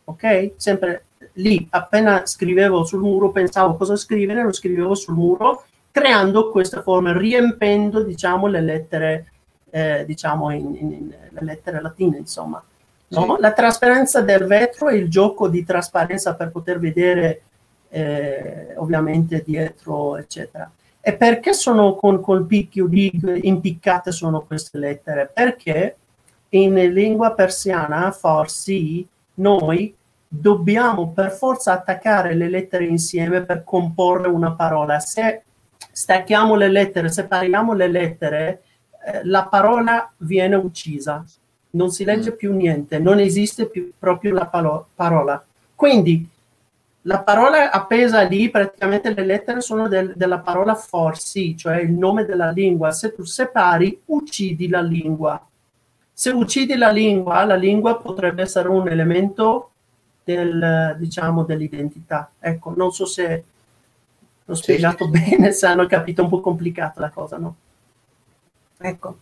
ok? Sempre lì appena scrivevo sul muro, pensavo cosa scrivere, lo scrivevo sul muro, creando queste forme, riempendo, diciamo, le lettere, eh, diciamo, in, in, in, le lettere latine, insomma. No? Sì. La trasparenza del vetro e il gioco di trasparenza per poter vedere eh, ovviamente dietro, eccetera. E perché sono con, col picchio di impiccate sono queste lettere? Perché in lingua persiana, farsi, noi dobbiamo per forza attaccare le lettere insieme per comporre una parola. Se stacchiamo le lettere, separiamo le lettere, eh, la parola viene uccisa, non si legge mm. più niente, non esiste più proprio la palo- parola. Quindi la parola appesa lì, praticamente le lettere sono del, della parola forsi, cioè il nome della lingua. Se tu separi, uccidi la lingua. Se uccidi la lingua, la lingua potrebbe essere un elemento del, diciamo, dell'identità. Ecco, non so se l'ho spiegato sì. bene, se hanno capito un po' complicata la cosa, no? Ecco.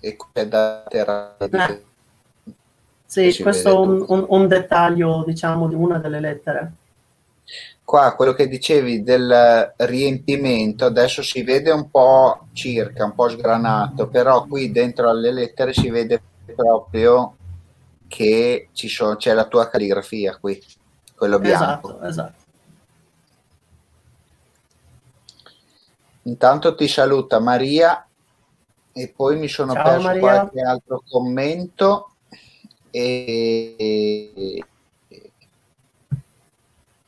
E è da terra. Eh. Sì, questo è un, un, un, dettaglio, diciamo, di una delle lettere. Qua quello che dicevi del riempimento adesso si vede un po' circa, un po' sgranato, però qui dentro alle lettere si vede proprio che ci sono, c'è la tua calligrafia qui, quello bianco. Esatto, esatto. Intanto ti saluta Maria e poi mi sono Ciao, perso Maria. qualche altro commento e,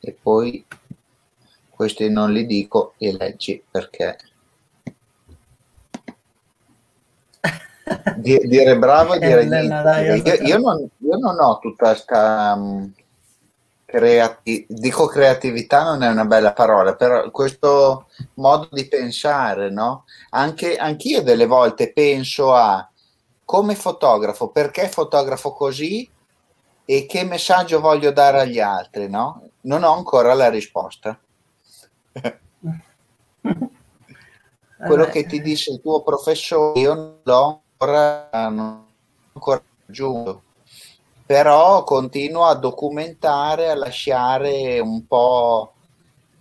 e poi questi non li dico e leggi perché dire bravo e dire niente. Io, io, non, io, non, ho tutta questa um, creati- dico creatività non è una bella parola però questo modo di pensare no? anche anch'io delle volte penso a come fotografo, perché fotografo così e che messaggio voglio dare agli altri, no? Non ho ancora la risposta. Quello che ti disse il tuo professore, io non l'ho ancora, non ho ancora raggiunto, però continuo a documentare, a lasciare un po'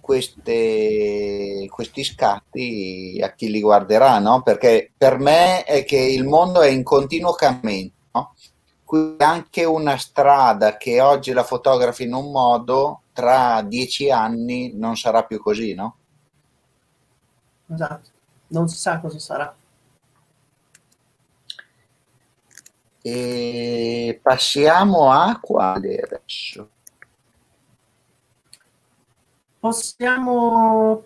queste, questi scatti a chi li guarderà, no? Perché per me è che il mondo è in continuo cambiamento, no? Quindi anche una strada che oggi la fotografi in un modo, tra dieci anni non sarà più così, no? Esatto, non si sa cosa sarà. E passiamo a quale adesso? Possiamo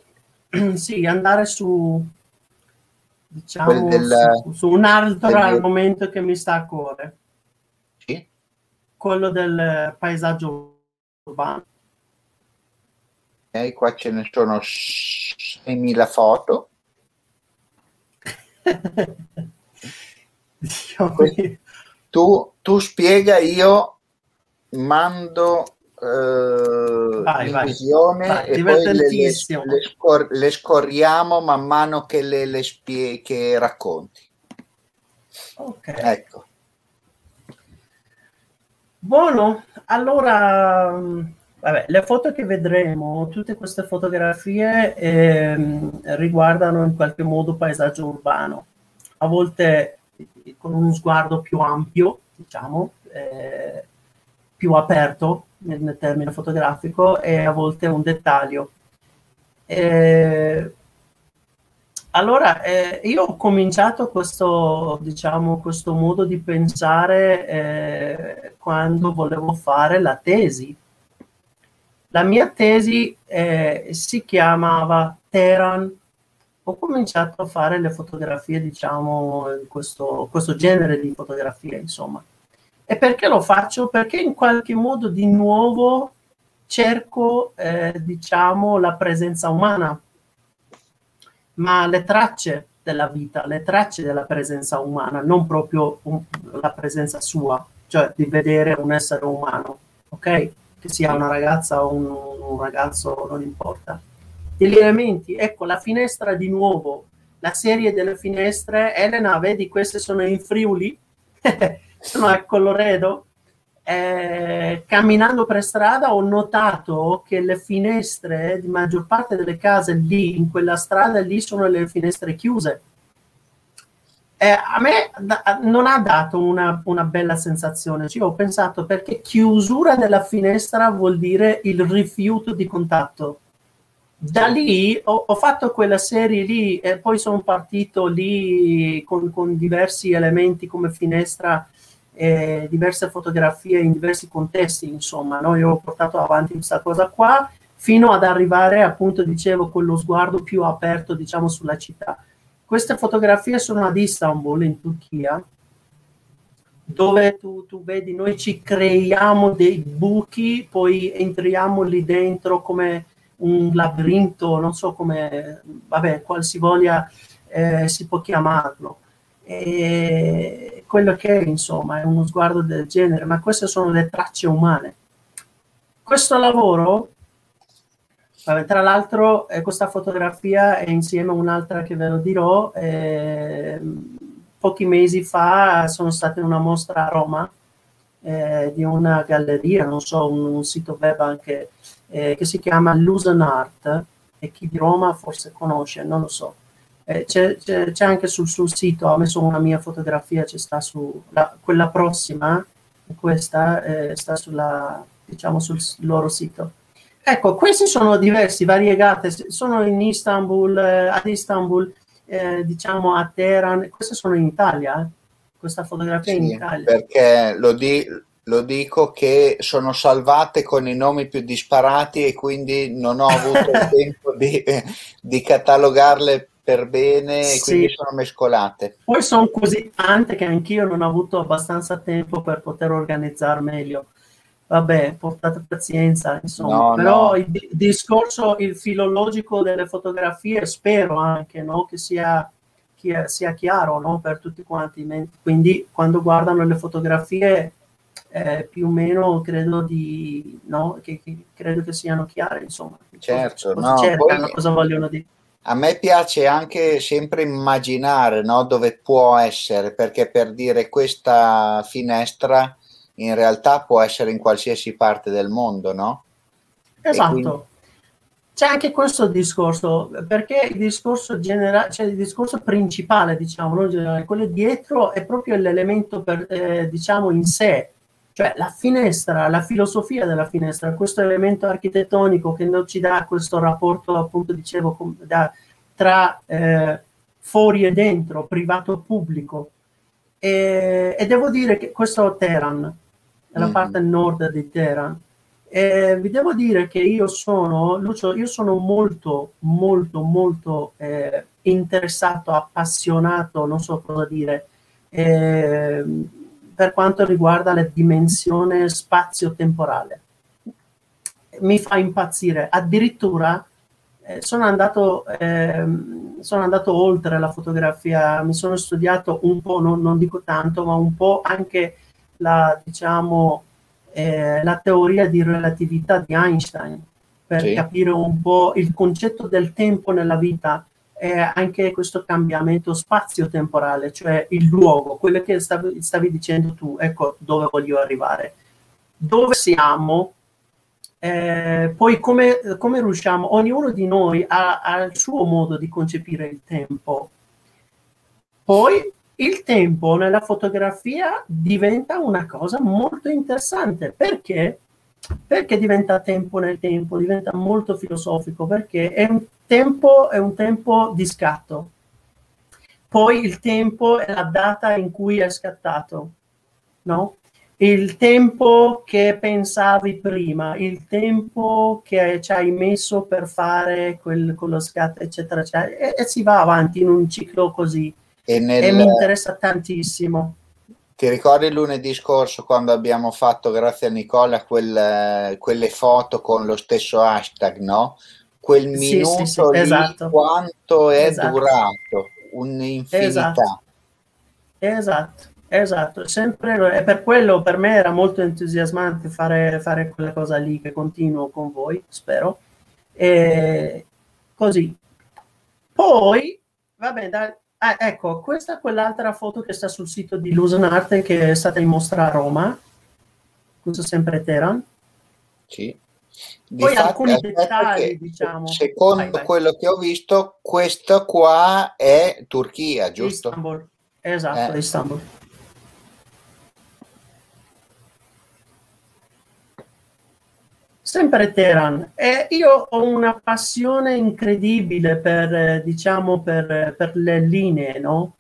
sì, andare su, diciamo, del, su, su, un altro del, argomento che mi sta a cuore. Sì? Quello del paesaggio urbano. Ok, qua ce ne sono 6.000 foto. tu, tu spiega, io mando eh, vai, visione vai, e poi le, le, le, scor- le, scorriamo man mano che le, le spie- che racconti. Ok. Ecco. Buono, allora, vabbè, le foto che vedremo, tutte queste fotografie eh, riguardano in qualche modo paesaggio urbano, a volte con uno sguardo più ampio, diciamo, eh, più aperto nel, nel, termine fotografico e a volte un dettaglio. Eh, allora, eh, io ho cominciato questo, diciamo, questo modo di pensare eh, quando volevo fare la tesi. La mia tesi eh, si chiamava Teheran. Ho cominciato a fare le fotografie, diciamo, questo, questo genere di fotografie, insomma. E perché lo faccio? Perché in qualche modo di nuovo cerco, eh, diciamo, la presenza umana, ma le tracce della vita, le tracce della presenza umana, non proprio un, la presenza sua, cioè di vedere un essere umano, ok? Che sia una ragazza o un, un ragazzo, non importa. Degli elementi, ecco la finestra di nuovo, la serie delle finestre, Elena, vedi queste sono in Friuli? sono a Colloredo. Eh, camminando per strada ho notato che le finestre di maggior parte delle case lì, in quella strada lì, sono le finestre chiuse. Eh, a me da, non ha dato una, una bella sensazione. Cioè, ho pensato perché chiusura della finestra vuol dire il rifiuto di contatto da lì ho, ho, fatto quella serie lì e poi sono partito lì con, con diversi elementi come finestra, eh, diverse fotografie in diversi contesti, insomma, no? io ho portato avanti questa cosa qua fino ad arrivare, appunto, dicevo, con lo sguardo più aperto, diciamo, sulla città. Queste fotografie sono ad Istanbul, in Turchia, dove tu, tu vedi, noi ci creiamo dei buchi, poi entriamo lì dentro come un labirinto, non so come, vabbè, qualsivoglia eh, si può chiamarlo. E quello che è, insomma, è uno sguardo del genere, ma queste sono le tracce umane. Questo lavoro, vabbè, tra l'altro, eh, questa fotografia è insieme a un'altra che ve lo dirò, eh, pochi mesi fa sono state in una mostra a Roma eh, di una galleria, non so, un, un sito web anche eh, che si chiama Lusen Art e chi di Roma forse conosce, non lo so. Eh, c'è, c'è, c'è, anche sul suo sito, ho messo una mia fotografia, ci sta su la, quella prossima, questa eh, sta sulla, diciamo, sul loro sito. Ecco, questi sono diversi, variegate, sono in Istanbul, eh, ad Istanbul, eh, diciamo a Teheran, queste sono in Italia, eh. questa fotografia sì, in Italia. Perché lo, di, lo dico che sono salvate con i nomi più disparati e quindi non ho avuto il tempo di, di, catalogarle per bene e sì. quindi sono mescolate. Poi sono così tante che anch'io non ho avuto abbastanza tempo per poter organizzare meglio. Vabbè, portate pazienza, insomma. No, Però no. il discorso, il filologico delle fotografie, spero anche no, che sia, che sia chiaro no, per tutti quanti. Quindi quando guardano le fotografie eh, più o meno credo, di, no, che, che, credo che siano chiare, insomma. Certo, cosa, cosa, no, cercano, cosa vogliono dire. A me piace anche sempre immaginare no, dove può essere, perché per dire questa finestra in realtà può essere in qualsiasi parte del mondo, no? Esatto. Quindi... C'è anche questo discorso, perché il discorso generale, cioè il discorso principale, diciamo, non generale, quello dietro è proprio l'elemento, per, eh, diciamo, in sé, cioè la finestra, la filosofia della finestra, questo elemento architettonico che non ci dà questo rapporto, appunto dicevo, da, tra eh, fuori e dentro, privato e pubblico. E, e, devo dire che questo è Teheran, è la mm. parte nord di Teheran. E vi devo dire che io sono, Lucio, io sono molto, molto, molto eh, interessato, appassionato, non so cosa dire, eh, per quanto riguarda la dimensione spazio-temporale. Mi fa impazzire. Addirittura eh, sono, andato, eh, sono andato oltre la fotografia, mi sono studiato un po', non, non dico tanto, ma un po' anche la, diciamo, eh, la teoria di relatività di Einstein per sì. capire un po' il concetto del tempo nella vita è anche questo cambiamento spazio-temporale, cioè il luogo, quello che stavi, stavi dicendo tu, ecco dove voglio arrivare. Dove siamo, eh, poi come, come, riusciamo, ognuno di noi ha, ha, il suo modo di concepire il tempo. Poi il tempo nella fotografia diventa una cosa molto interessante perché perché diventa tempo nel tempo, diventa molto filosofico, perché è un tempo, è un tempo di scatto. Poi il tempo è la data in cui è scattato, no? Il tempo che pensavi prima, il tempo che ci hai messo per fare quel, quello scatto, eccetera, eccetera, e, e si va avanti in un ciclo così. E, nel... e mi interessa tantissimo. Ti ricordi lunedì scorso quando abbiamo fatto, grazie a Nicola, quel, quelle foto con lo stesso hashtag, no? Quel minuto sì, sì, sì, esatto. quanto è esatto. durato? Un'infinità. Esatto. esatto, esatto. Sempre, e per quello per me era molto entusiasmante fare, fare quella cosa lì che continuo con voi, spero. E così. Poi, va bene, Ah, ecco, questa è quell'altra foto che sta sul sito di Lusen Arte che è stata in mostra a Roma. Questo sempre Teheran. Sì. Di Poi fatti, alcuni dettagli, diciamo. Secondo vai, vai. quello che ho visto, questo qua è Turchia, giusto? Istanbul. Esatto, eh. Istanbul. Sempre Teheran. E io ho una passione incredibile per, diciamo, per, per le linee, no?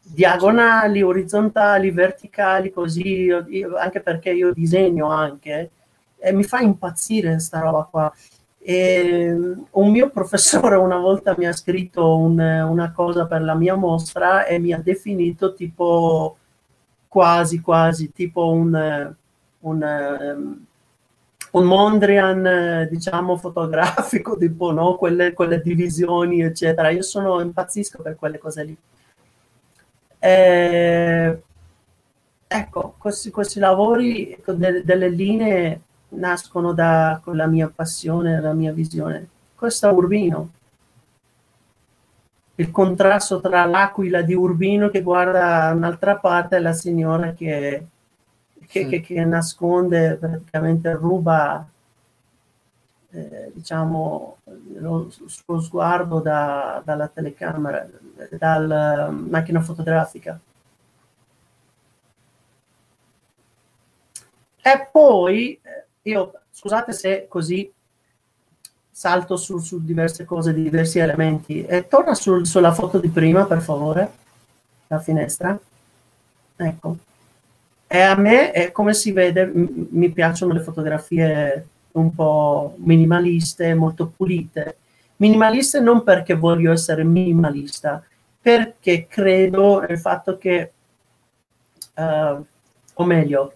Diagonali, orizzontali, verticali, così, io, anche perché io disegno anche, e mi fa impazzire questa roba qua. E un mio professore una volta mi ha scritto un, una cosa per la mia mostra e mi ha definito tipo quasi quasi tipo un, un un Mondrian, diciamo, fotografico, tipo, no? Quelle, quelle, divisioni, eccetera. Io sono impazzisco per quelle cose lì. Eh, ecco, questi, questi lavori ecco, de, delle linee nascono da la mia passione, la mia visione. Questo è Urbino. Il contrasto tra l'aquila di Urbino che guarda un'altra parte e la signora che che, che, che nasconde, praticamente ruba eh, diciamo lo suo sguardo da, dalla telecamera, dalla macchina fotografica. E poi eh, io, scusate se così salto su, su diverse cose, diversi elementi. E torna sul, sulla foto di prima, per favore, la finestra. Ecco. E a me, è, come si vede, mi piacciono le fotografie un po' minimaliste, molto pulite. Minimaliste non perché voglio essere minimalista, perché credo nel fatto che, uh, o meglio,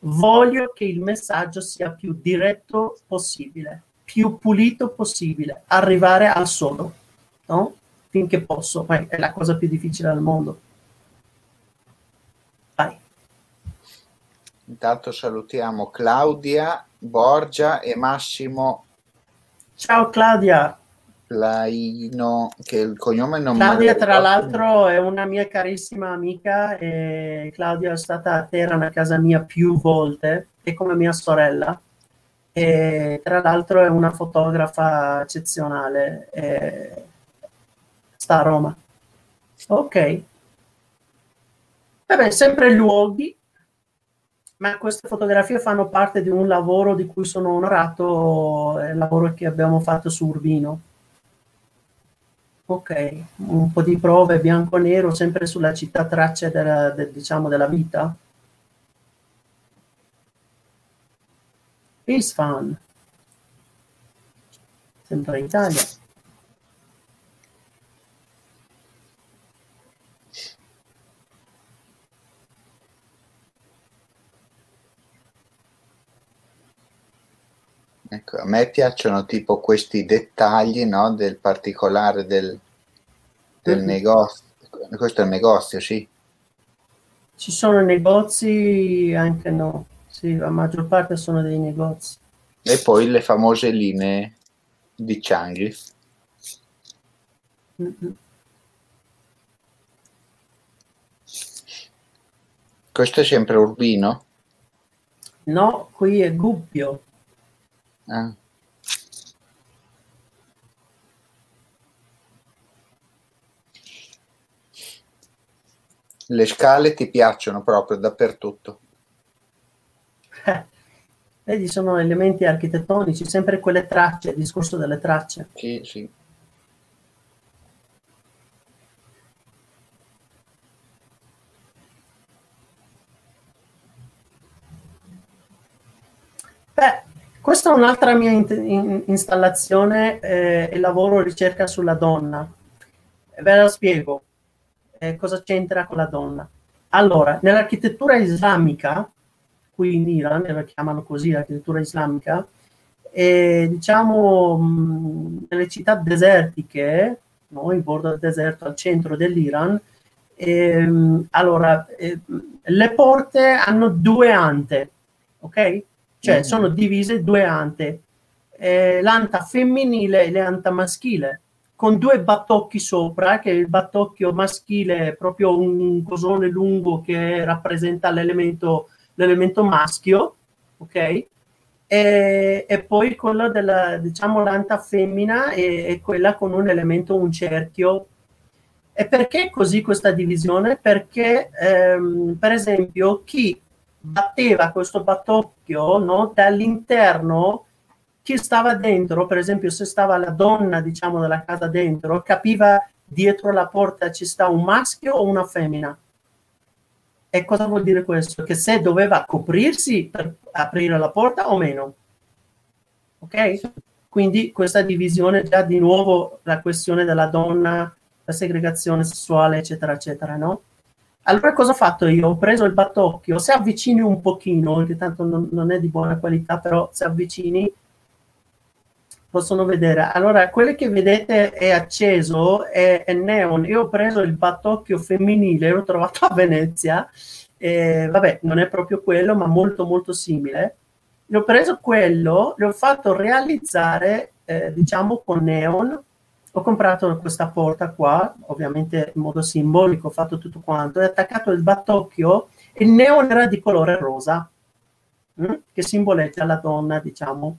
voglio che il messaggio sia più diretto possibile, più pulito possibile, arrivare al sodo, no? Finché posso, è la cosa più difficile al mondo. Intanto salutiamo Claudia, Borgia e Massimo. Ciao Claudia. Laino, che il cognome non Claudia, tra l'altro, è una mia carissima amica e Claudia è stata a Teheran a casa mia più volte, è come mia sorella. E tra l'altro è una fotografa eccezionale, e sta a Roma. Ok. Vabbè, sempre luoghi ma queste fotografie fanno parte di un lavoro di cui sono onorato, il lavoro che abbiamo fatto su Urbino. Ok, un po' di prove bianco-nero, sempre sulla città tracce della, de, diciamo, della vita. Isfan, sempre Italia. Ecco, a me piacciono tipo questi dettagli no, del particolare del, del mm-hmm. negozio. Questo è il negozio, sì. Ci sono negozi, anche no. Sì, la maggior parte sono dei negozi. E poi le famose linee di Changi. Mm-hmm. Questo è sempre Urbino? No, qui è Gubbio. Ah. Le scale ti piacciono proprio dappertutto. Eh, vedi, sono elementi architettonici, sempre quelle tracce, il discorso delle tracce. Sì, sì. Beh, questa è un'altra mia in- in- installazione eh, e lavoro ricerca sulla donna. Ve la spiego. Eh, cosa c'entra con la donna? Allora, nell'architettura islamica, qui in Iran, la chiamano così l'architettura islamica, eh, diciamo mh, nelle città desertiche, no, in bordo del deserto al centro dell'Iran, ehm, allora, eh, le porte hanno due ante, ok? Cioè mm. sono divise due ante, eh, l'anta femminile e l'anta maschile. con due battocchi sopra, che il battocchio maschile è proprio un cosone lungo che rappresenta l'elemento, l'elemento maschio, ok? E, e, poi quello della, diciamo, l'anta femmina è, è, quella con un elemento, un cerchio. E perché così questa divisione? Perché, ehm, per esempio, chi batteva questo battocchio no, dall'interno chi stava dentro, per esempio se stava la donna diciamo della casa dentro, capiva dietro la porta ci sta un maschio o una femmina. E cosa vuol dire questo? Che se doveva coprirsi per aprire la porta o meno. Ok? Quindi questa divisione già di nuovo la questione della donna, la segregazione sessuale, eccetera, eccetera, no? Allora cosa ho fatto io? Ho preso il battocchio, se avvicini un pochino, che tanto non, non è di buona qualità, però se avvicini possono vedere. Allora, quello che vedete è acceso, è, è neon. Io ho preso il battocchio femminile, l'ho trovato a Venezia. Eh, vabbè, non è proprio quello, ma molto molto simile. L'ho preso quello, l'ho fatto realizzare, eh, diciamo, con neon. Ho comprato questa porta qua, ovviamente in modo simbolico, ho fatto tutto quanto, e attaccato il battocchio. Il neon era di colore rosa, mh? Hm, che simboleggia la donna, diciamo.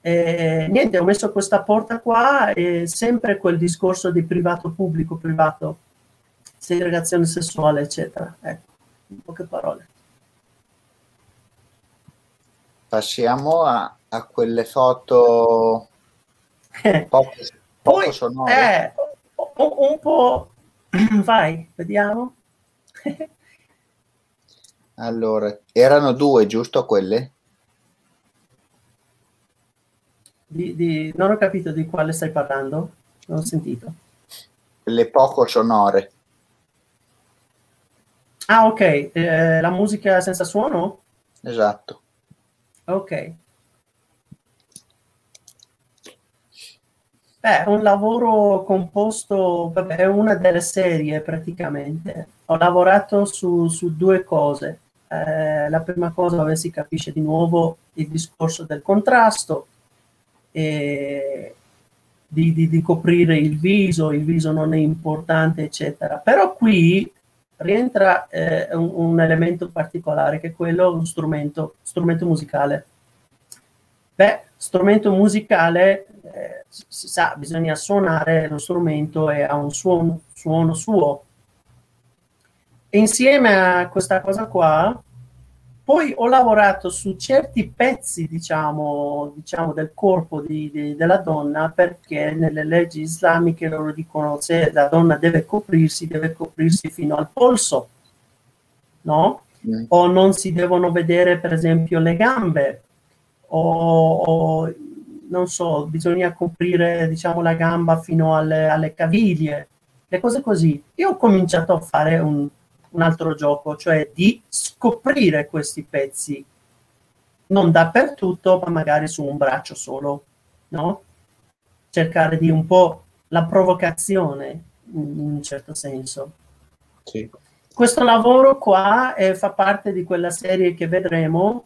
Eh, niente, ho messo questa porta qua e sempre quel discorso di privato pubblico, privato, segregazione sessuale, eccetera. Ecco, in poche parole. Passiamo a, a quelle foto poco, poco Poi, sonore. Eh, un, un po'... Vai, vediamo. allora, erano due, giusto quelle? Di, di, non ho capito di quale stai parlando, non ho sentito. Le poco sonore. Ah, ok, eh, la musica senza suono? Esatto. Ok. Beh, un lavoro composto, vabbè, è una delle serie praticamente. Ho lavorato su, su due cose. Eh, la prima cosa, dove si capisce di nuovo il discorso del contrasto, eh, di, di, di, coprire il viso, il viso non è importante, eccetera. Però qui rientra eh, un, un, elemento particolare che è quello dello strumento, strumento musicale. Beh, strumento musicale, eh, si sa, bisogna suonare lo strumento e ha un suono, suono suo. E insieme a questa cosa qua, poi ho lavorato su certi pezzi, diciamo, diciamo del corpo di, di, della donna perché nelle leggi islamiche loro dicono se la donna deve coprirsi, deve coprirsi fino al polso, no? Mm. O non si devono vedere, per esempio, le gambe, o, o non so, bisogna coprire, diciamo, la gamba fino alle, alle caviglie, le cose così. Io ho cominciato a fare un un altro gioco, cioè di scoprire questi pezzi, non dappertutto, ma magari su un braccio solo, no? Cercare di un po' la provocazione in un certo senso. Sì. Questo lavoro qua eh, fa parte di quella serie che vedremo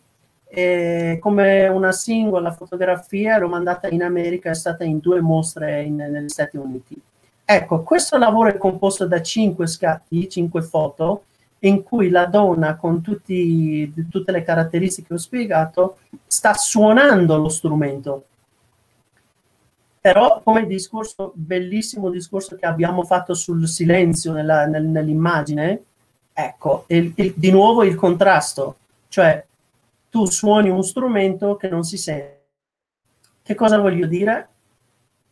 eh, come una singola fotografia, l'ho mandata in America, è stata in due mostre in, negli Stati Uniti. Ecco, questo lavoro è composto da cinque scatti, cinque foto, in cui la donna, con tutti, tutte le caratteristiche che ho spiegato, sta suonando lo strumento. Però, come discorso, bellissimo discorso che abbiamo fatto sul silenzio nella, nel, nell'immagine, ecco, il, il, di nuovo il contrasto, cioè tu suoni un strumento che non si sente. Che cosa voglio dire?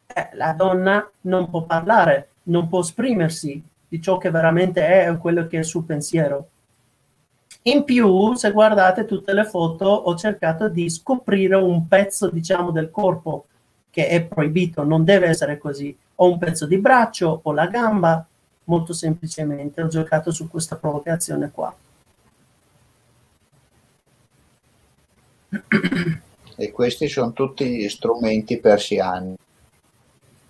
eh, la donna non può parlare, non può esprimersi di ciò che veramente è o quello che è il suo pensiero. In più, se guardate tutte le foto, ho cercato di scoprire un pezzo, diciamo, del corpo che è proibito, non deve essere così. O un pezzo di braccio o la gamba, molto semplicemente. Ho giocato su questa provocazione qua. E questi sono tutti strumenti persiani.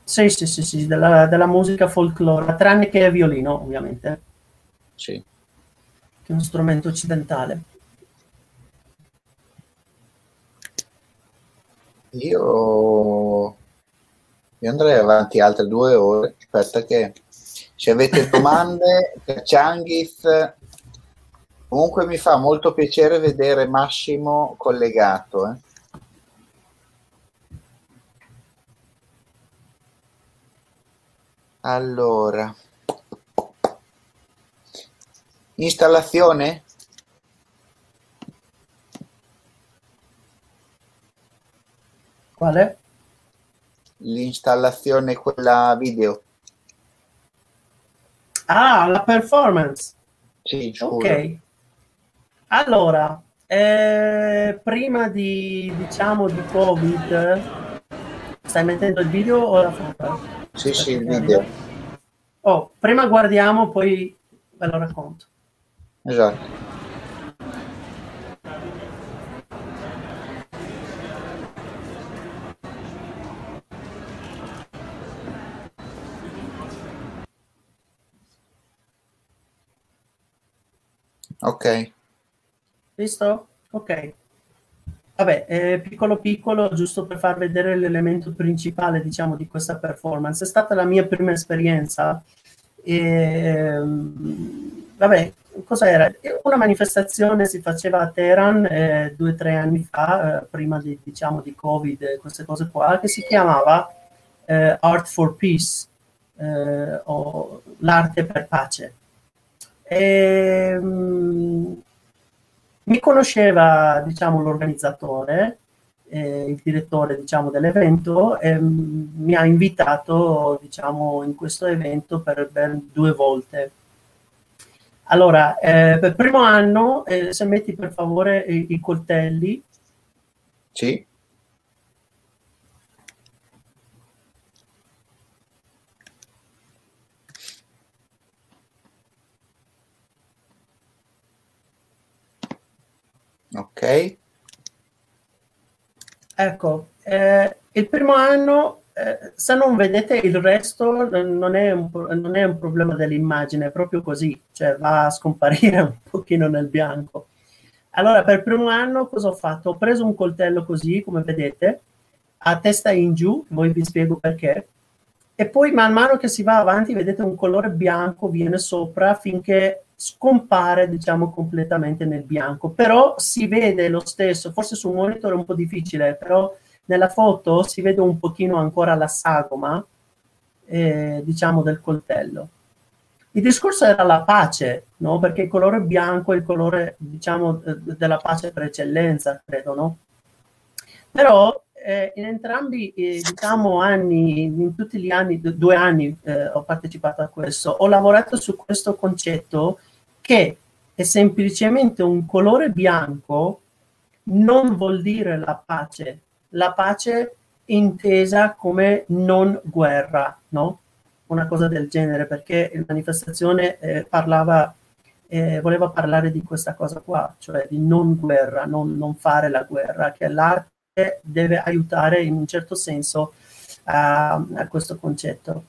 Sì, sì, sì, sì della, della, musica folklore, tranne che violino, ovviamente. Sì. Che è uno strumento occidentale. Io Io andrei avanti altre due ore. Aspetta che se avete domande per Changhis, comunque mi fa molto piacere vedere Massimo collegato. Eh. Allora, installazione? Quale? L'installazione quella video. Ah, la performance. Sì, scusa. Ok. Allora, eh, prima di, diciamo, di Covid, stai mettendo il video o la foto? Sì, sì, il video. Oh, prima guardiamo, poi ve lo racconto. Esatto. Ok. Visto? Ok. Vabbè, eh, piccolo piccolo, giusto per far vedere l'elemento principale, diciamo, di questa performance. È stata la mia prima esperienza. E, vabbè, cos'era? Una manifestazione si faceva a Teheran eh, due o tre anni fa, eh, prima di, diciamo, di Covid, queste cose qua, che si chiamava eh, Art for Peace, eh, o l'arte per pace. E, um, mi conosceva, diciamo, l'organizzatore, eh, il direttore, diciamo, dell'evento e um, mi ha invitato, diciamo, in questo evento per ben due volte. Allora, eh, per primo anno, eh, se metti per favore i, i coltelli. Sì. Ok. Ecco, eh, il primo anno, eh, se non vedete il resto, non è, un, non è un problema dell'immagine, è proprio così, cioè va a scomparire un pochino nel bianco. Allora, per il primo anno cosa ho fatto? Ho preso un coltello così, come vedete, a testa in giù, poi vi spiego perché, e poi man mano che si va avanti, vedete un colore bianco viene sopra finché scompare diciamo completamente nel bianco. Però si vede lo stesso forse sul monitor è un po' difficile però nella foto si vede un pochino ancora la sagoma eh, diciamo del coltello. Il discorso era la pace no? perché il colore bianco è il colore diciamo della pace per eccellenza credo no? Però eh, in entrambi eh, diciamo anni in tutti gli anni due anni eh, ho partecipato a questo ho lavorato su questo concetto che è semplicemente un colore bianco non vuol dire la pace. La pace intesa come non guerra, no? Una cosa del genere, perché la manifestazione eh, parlava, eh, voleva parlare di questa cosa qua, cioè di non guerra, non, non fare la guerra, che l'arte deve aiutare in un certo senso a, a questo concetto.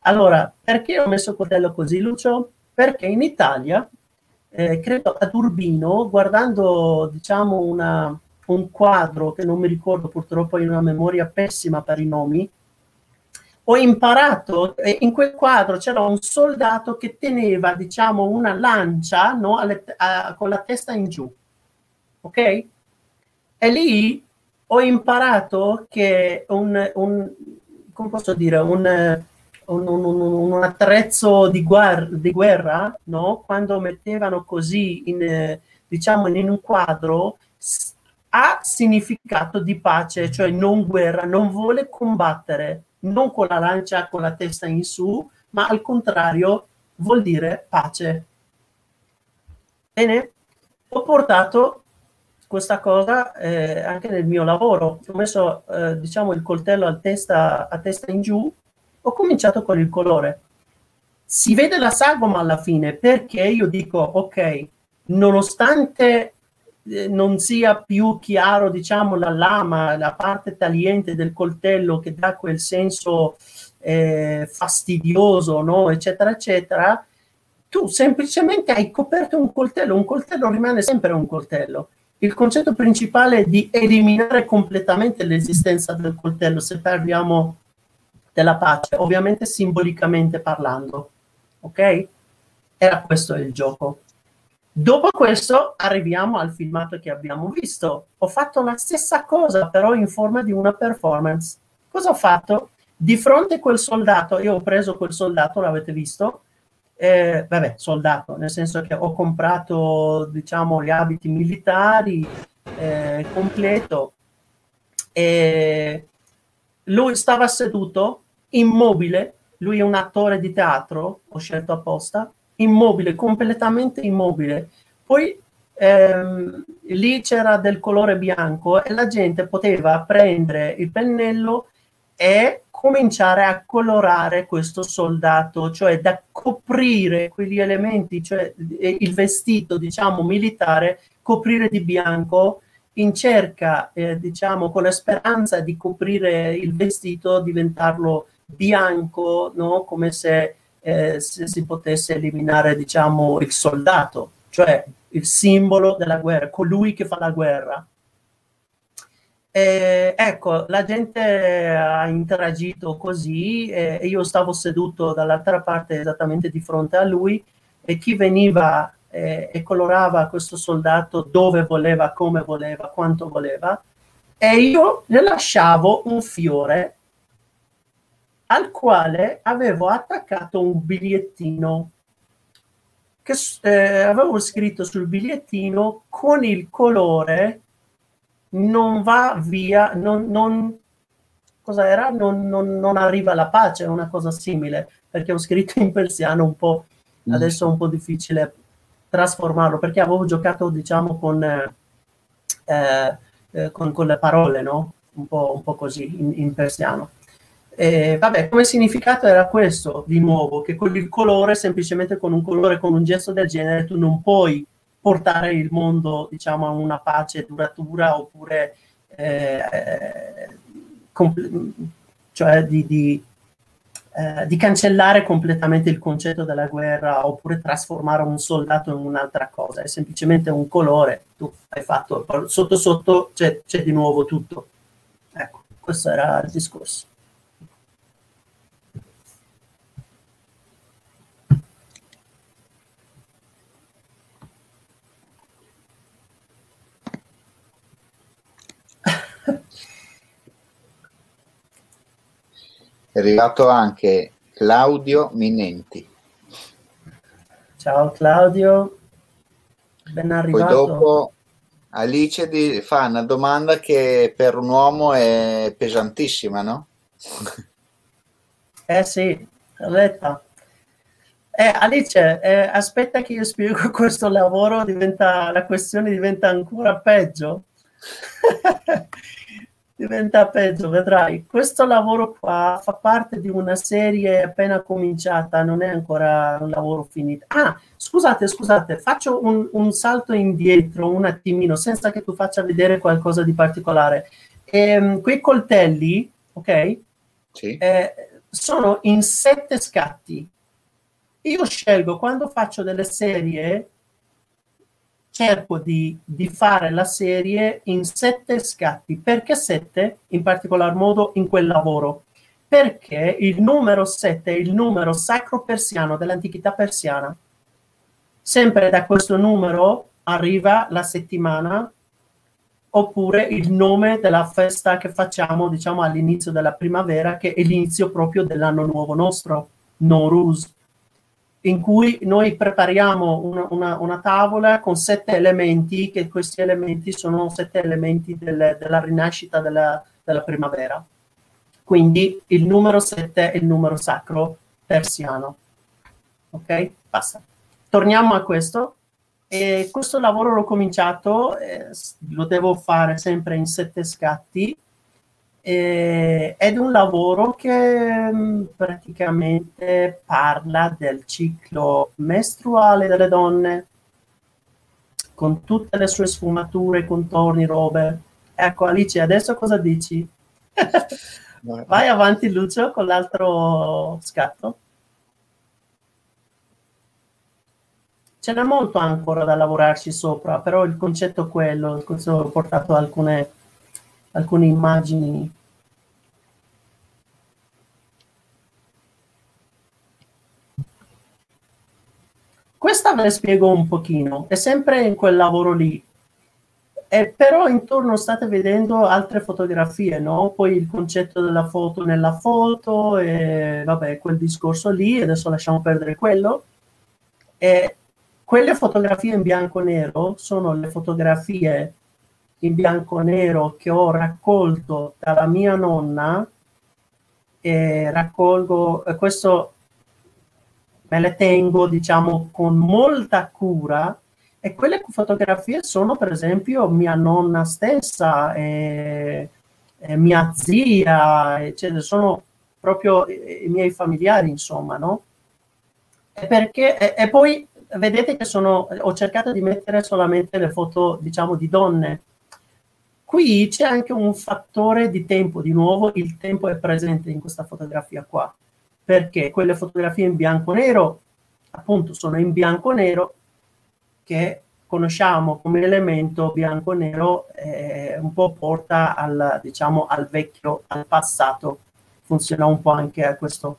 Allora, perché ho messo coltello così, Lucio? perché in Italia, eh, credo ad Urbino, guardando diciamo una, un quadro che non mi ricordo purtroppo in una memoria pessima per i nomi, ho imparato, in quel quadro c'era un soldato che teneva diciamo una lancia no, alle, a, con la testa in giù, ok? E lì ho imparato che un, un come posso dire, un un, un, attrezzo di, guerra, di guerra no? quando mettevano così in, diciamo, in un quadro ha significato di pace, cioè non guerra, non vuole combattere, non con la lancia con la testa in su, ma al contrario vuol dire pace. Bene, ho portato questa cosa eh, anche nel mio lavoro, ho messo eh, diciamo il coltello a testa, a testa in giù ho cominciato con il colore. Si vede la sagoma alla fine perché io dico, ok, nonostante eh, non sia più chiaro, diciamo, la lama, la parte tagliente del coltello che dà quel senso eh, fastidioso, no? eccetera, eccetera, tu semplicemente hai coperto un coltello, un coltello rimane sempre un coltello. Il concetto principale è di eliminare completamente l'esistenza del coltello, se parliamo della pace, ovviamente simbolicamente parlando. Ok? Era questo il gioco. Dopo questo arriviamo al filmato che abbiamo visto. Ho fatto la stessa cosa, però in forma di una performance. Cosa ho fatto? Di fronte a quel soldato, io ho preso quel soldato, l'avete visto, eh, vabbè, soldato, nel senso che ho comprato, diciamo, gli abiti militari, eh, completo, e lui stava seduto, immobile, lui è un attore di teatro, ho scelto apposta, immobile, completamente immobile. Poi ehm, lì c'era del colore bianco e la gente poteva prendere il pennello e cominciare a colorare questo soldato, cioè da coprire quegli elementi, cioè il vestito, diciamo, militare, coprire di bianco in cerca, eh, diciamo, con la speranza di coprire il vestito, diventarlo bianco, no? come se, eh, se si potesse eliminare, diciamo, il soldato, cioè il simbolo della guerra, colui che fa la guerra. Eh, ecco, la gente ha interagito così e io stavo seduto dall'altra parte esattamente di fronte a lui e chi veniva eh, e colorava questo soldato dove voleva, come voleva, quanto voleva e io le lasciavo un fiore al quale avevo attaccato un bigliettino che eh, avevo scritto sul bigliettino con il colore non va via, non, non, cosa era? Non, non, non, arriva la pace, una cosa simile, perché ho scritto in persiano un po', mm. adesso è un po' difficile trasformarlo, perché avevo giocato, diciamo, con, eh, eh, con, con le parole, no? Un po', un po così, in, in persiano. E, vabbè, come significato era questo, di nuovo, che con il colore, semplicemente con un colore, con un gesto del genere, tu non puoi portare il mondo diciamo, a una pace duratura oppure eh, compl- cioè di, di, eh, di, cancellare completamente il concetto della guerra oppure trasformare un soldato in un'altra cosa, è semplicemente un colore, tu hai fatto, sotto sotto c'è, c'è di nuovo tutto. Ecco, questo era il discorso. È arrivato anche Claudio Minenti. Ciao Claudio, ben arrivato. Poi dopo Alice di, fa una domanda che per un uomo è pesantissima, no? Eh sì, letta. Eh, Alice, eh, aspetta che io spiego questo lavoro, diventa, la questione diventa ancora peggio. diventa peggio, vedrai. Questo lavoro qua fa parte di una serie appena cominciata, non è ancora un lavoro finito. Ah, scusate, scusate, faccio un, un salto indietro un attimino, senza che tu faccia vedere qualcosa di particolare. Ehm, quei coltelli, ok? Sì. Eh, sono in sette scatti. Io scelgo quando faccio delle serie cerco di, di, fare la serie in sette scatti. Perché sette? In particolar modo in quel lavoro. Perché il numero sette è il numero sacro persiano dell'antichità persiana. Sempre da questo numero arriva la settimana oppure il nome della festa che facciamo, diciamo, all'inizio della primavera, che è l'inizio proprio dell'anno nuovo nostro, Noruz in cui noi prepariamo una, una, una, tavola con sette elementi, che questi elementi sono sette elementi del, della rinascita della, della, primavera. Quindi il numero sette è il numero sacro persiano. Ok? Basta. Torniamo a questo. E questo lavoro l'ho cominciato, eh, lo devo fare sempre in sette scatti eh, ed un lavoro che mh, mm, praticamente parla del ciclo mestruale delle donne con tutte le sue sfumature, contorni, robe. Ecco Alice, adesso cosa dici? Vai avanti Lucio con l'altro scatto. Ce n'è molto ancora da lavorarci sopra, però il concetto è quello, ho portato alcune alcune immagini Questa ve la spiego un pochino, è sempre in quel lavoro lì, e però intorno state vedendo altre fotografie, no? Poi il concetto della foto nella foto, e vabbè, quel discorso lì, adesso lasciamo perdere quello. E quelle fotografie in bianco e nero sono le fotografie in bianco e nero che ho raccolto dalla mia nonna e raccolgo, questo me le tengo diciamo con molta cura e quelle fotografie sono per esempio mia nonna stessa e, e mia zia eccetera sono proprio i, miei familiari insomma no? E perché e, e poi vedete che sono ho cercato di mettere solamente le foto diciamo di donne Qui c'è anche un fattore di tempo, di nuovo il tempo è presente in questa fotografia qua, perché quelle fotografie in bianco nero, appunto sono in bianco nero, che conosciamo come elemento bianco nero, eh, un po' porta al, diciamo, al vecchio, al passato, funziona un po' anche a questo.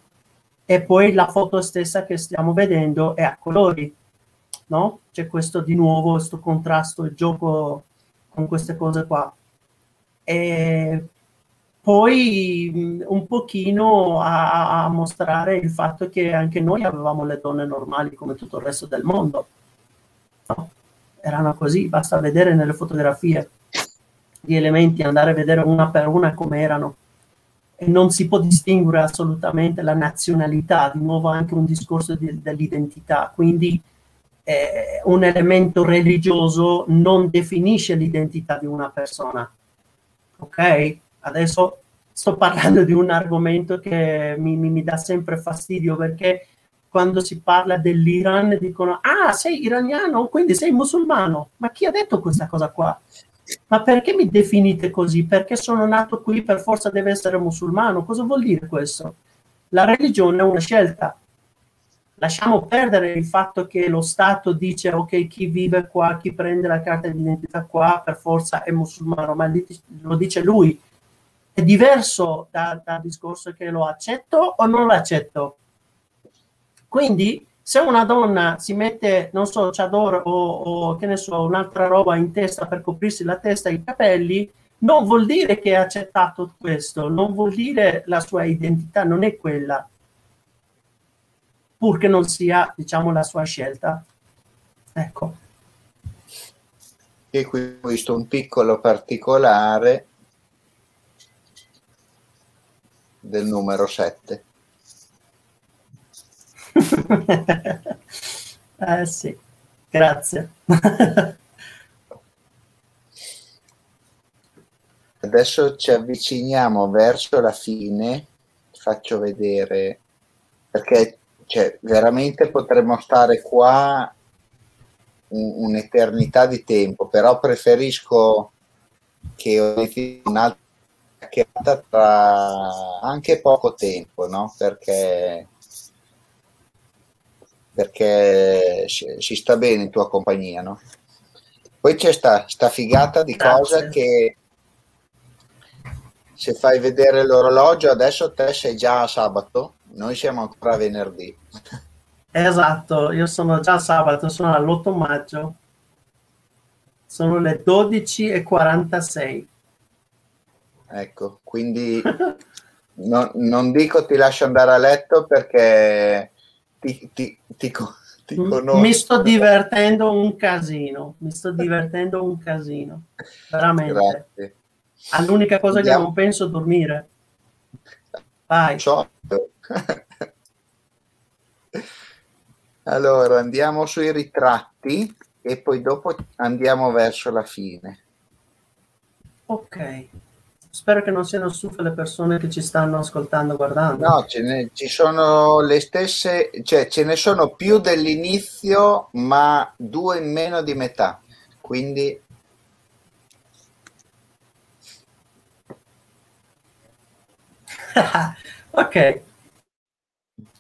E poi la foto stessa che stiamo vedendo è a colori, no? C'è questo di nuovo, questo contrasto, il gioco con queste cose qua. E poi un pochino a, a, mostrare il fatto che anche noi avevamo le donne normali come tutto il resto del mondo. No? Erano così, basta vedere nelle fotografie gli elementi, andare a vedere una per una come erano. E non si può distinguere assolutamente la nazionalità, di nuovo anche un discorso di, dell'identità. Quindi eh, un elemento religioso non definisce l'identità di una persona ok? Adesso sto parlando di un argomento che mi, mi, mi dà sempre fastidio perché quando si parla dell'Iran dicono ah sei iraniano quindi sei musulmano. Ma chi ha detto questa cosa qua? Ma perché mi definite così? Perché sono nato qui per forza deve essere musulmano. Cosa vuol dire questo? La religione è una scelta lasciamo perdere il fatto che lo Stato dice ok chi vive qua, chi prende la carta di identità qua per forza è musulmano, ma lo dice lui. È diverso dal da discorso che lo accetto o non lo accetto. Quindi se una donna si mette, non so, chador o, o che ne so, un'altra roba in testa per coprirsi la testa e i capelli, non vuol dire che ha accettato questo, non vuol dire la sua identità, non è quella pur che non sia, diciamo, la sua scelta. Ecco. E qui ho visto un piccolo particolare del numero 7. eh sì, grazie. Adesso ci avviciniamo verso la fine, faccio vedere perché cioè, veramente potremmo stare qua un, un'eternità di tempo, però preferisco che ho un'altra chiacchierata tra anche poco tempo, no? Perché, perché si sta bene in tua compagnia, no? Poi c'è sta, sta figata di Grazie. cosa che se fai vedere l'orologio adesso te sei già a sabato noi siamo ancora venerdì. Esatto, io sono già sabato, sono all'8 maggio. Sono le 12.46. Ecco, quindi no, non dico ti lascio andare a letto perché ti, ti, ti, ti conosco. Mi sto divertendo un casino, mi sto divertendo un casino, veramente. Grazie. L'unica cosa Andiamo. che non penso è dormire. Vai. Ciao. allora, andiamo sui ritratti e poi dopo andiamo verso la fine. Ok. Spero che non siano stufe le persone che ci stanno ascoltando, guardando. No, ce ne, ci sono le stesse, cioè ce ne sono più dell'inizio, ma due in meno di metà. Quindi ok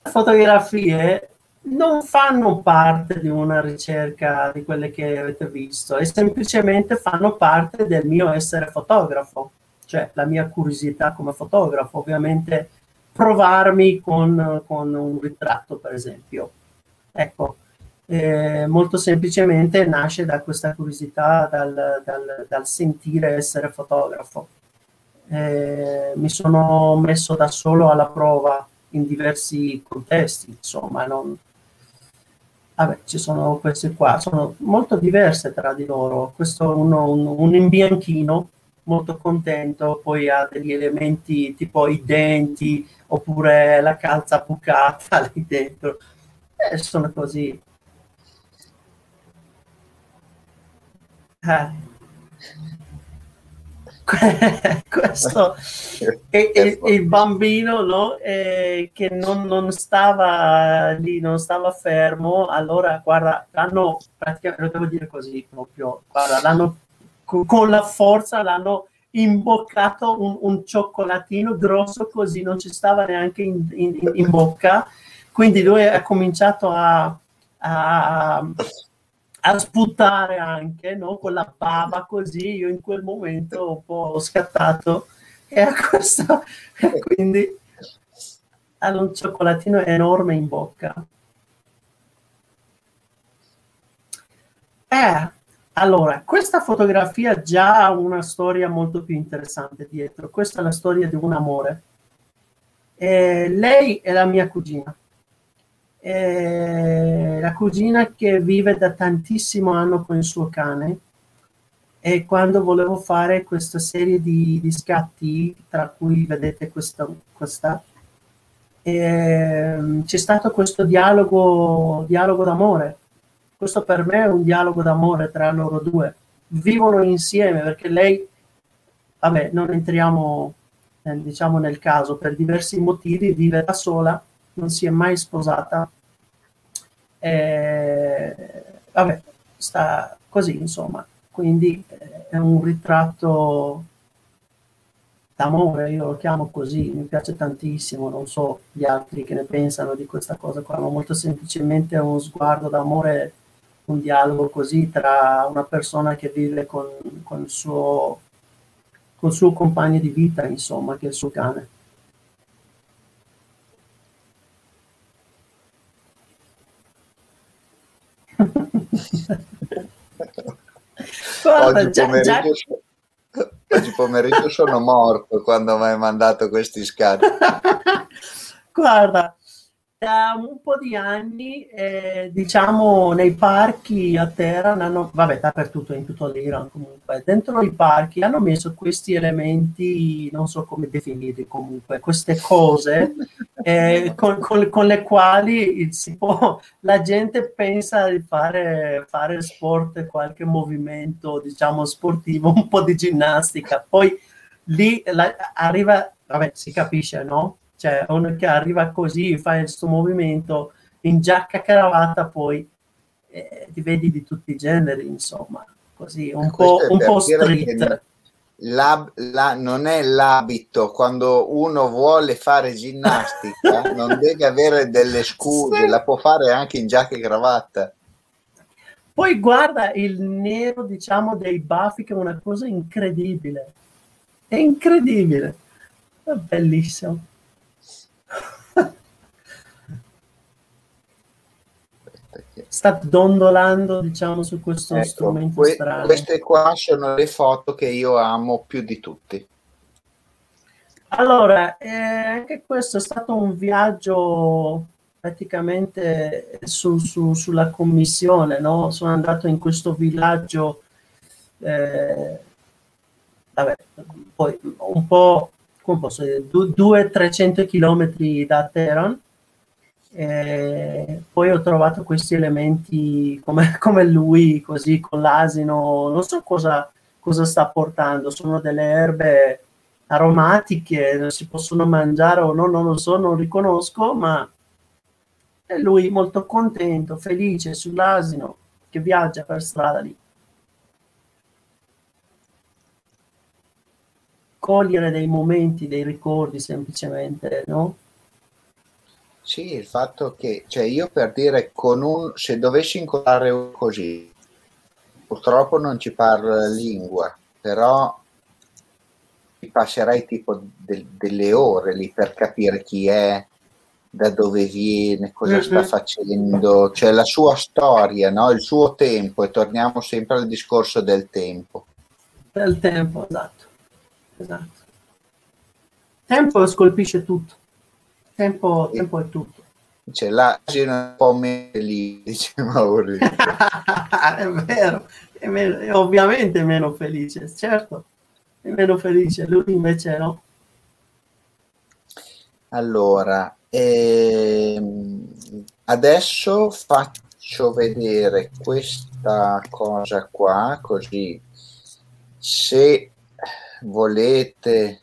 fotografie non fanno parte di una ricerca di quelle che avete visto e semplicemente fanno parte del mio essere fotografo, cioè la mia curiosità come fotografo, ovviamente provarmi con, con un ritratto per esempio. Ecco, Eh, molto semplicemente nasce da questa curiosità, dal, dal, dal sentire essere fotografo. Eh, mi sono messo da solo alla prova in diversi contesti, insomma, non, vabbè, ci sono queste qua, sono molto diverse tra di loro. Questo uno, un, un in bianchino, molto contento, poi ha degli elementi tipo i denti oppure la calza bucata lì dentro. E sono così. Eh. questo è, è, il bambino no? eh, che non, non, stava lì, non stava fermo. Allora, guarda, l'hanno praticamente, lo devo dire così proprio, guarda, l'hanno con la forza l'hanno imboccato un, un, cioccolatino grosso così non ci stava neanche in, in, in bocca quindi lui ha cominciato a, a, a sputare anche no? con la bava così io in quel momento ho un po' scattato e a questo quindi ha un cioccolatino enorme in bocca. Eh, allora questa fotografia già ha una storia molto più interessante dietro. Questa è la storia di un amore. Eh, lei è la mia cugina eh, la cugina che vive da tantissimo anno con il suo cane e quando volevo fare questa serie di, di scatti, tra cui vedete questa, questa eh, c'è stato questo dialogo, dialogo d'amore. Questo per me è un dialogo d'amore tra loro due. Vivono insieme perché lei, vabbè, non entriamo eh, diciamo nel caso, per diversi motivi vive da sola non si è mai sposata. Eh, vabbè, sta così, insomma. Quindi eh, è un ritratto d'amore, io lo chiamo così, mi piace tantissimo, non so gli altri che ne pensano di questa cosa qua, ma molto semplicemente è uno sguardo d'amore, un dialogo così tra una persona che vive con, il, suo, suo compagno di vita, insomma, che è il suo cane. Guarda, oggi, già, pomeriggio, già... oggi pomeriggio sono morto quando mi hai mandato questi scatti. Guarda, da un po' di anni, eh, diciamo, nei parchi a terra, hanno, vabbè, dappertutto, in tutto l'Iran comunque, dentro i parchi hanno messo questi elementi, non so come definirli comunque, queste cose eh, con, con, con, le quali può, la gente pensa di fare, fare sport, qualche movimento, diciamo, sportivo, un po' di ginnastica, poi lì la, arriva, vabbè, si capisce, no? Cioè uno che arriva così, fa il suo movimento in giacca cravatta, poi eh, ti vedi di tutti i generi, insomma, così un po', un po street. La, la, non è l'abito quando uno vuole fare ginnastica, non deve avere delle scuse, sì. la può fare anche in giacca e cravatta. Poi guarda il nero, diciamo, dei baffi, che è una cosa incredibile. È incredibile. È bellissimo. Sta dondolando diciamo su questo ecco, strumento que- strano. Queste qua sono le foto che io amo più di tutti. Allora, eh, anche questo è stato un viaggio praticamente su, su, sulla commissione, no? Sono andato in questo villaggio, eh, vabbè, poi un po', come posso dire, 200-300 km da Teheran, eh, poi ho trovato questi elementi come, come, lui, così con l'asino, non so cosa, cosa sta portando, sono delle erbe aromatiche, si possono mangiare o no, non lo so, non riconosco, ma è lui molto contento, felice sull'asino che viaggia per strada lì. Cogliere dei momenti, dei ricordi semplicemente, no? Sì, il fatto che, cioè io per dire, con un, se dovessi incontrare così, purtroppo non ci parlo lingua, però ci passerei tipo de, delle ore lì per capire chi è, da dove viene, cosa mm-hmm. sta facendo, cioè la sua storia, no? il suo tempo, e torniamo sempre al discorso del tempo. Del tempo, esatto. esatto. Tempo scolpisce tutto. Tempo, tempo è tutto. Cioè, l'asino è un po' meno lì, dice Maurizio. è vero, è, meno, è ovviamente meno felice, certo, è meno felice, lui invece no. Allora, ehm, adesso faccio vedere questa cosa qua, così se volete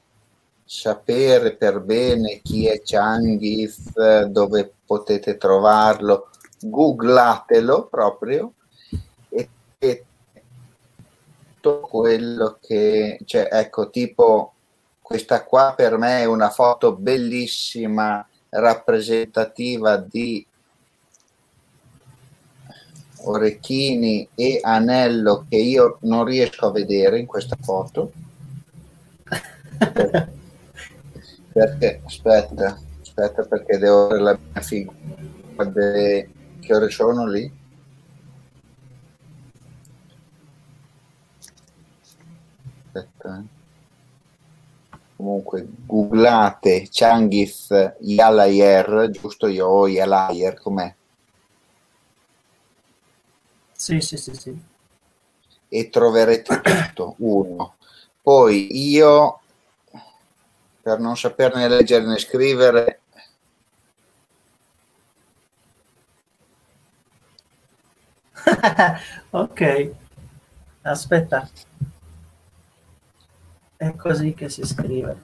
sapere per bene chi è Changif, dove potete trovarlo, googlatelo proprio e, e tutto quello che, cioè, ecco, tipo questa qua per me è una foto bellissima, rappresentativa di orecchini e anello che io non riesco a vedere in questa foto. perché, aspetta, aspetta perché devo avere la mia figura. Che ore sono lì? Aspetta. Eh comunque googlate Changif Yalayer, giusto io Yalayer com'è? Sì, sì, sì, sì. E troverete tutto, uno. Poi io, per non saperne leggere né scrivere, ok, aspetta. È così che si scrive.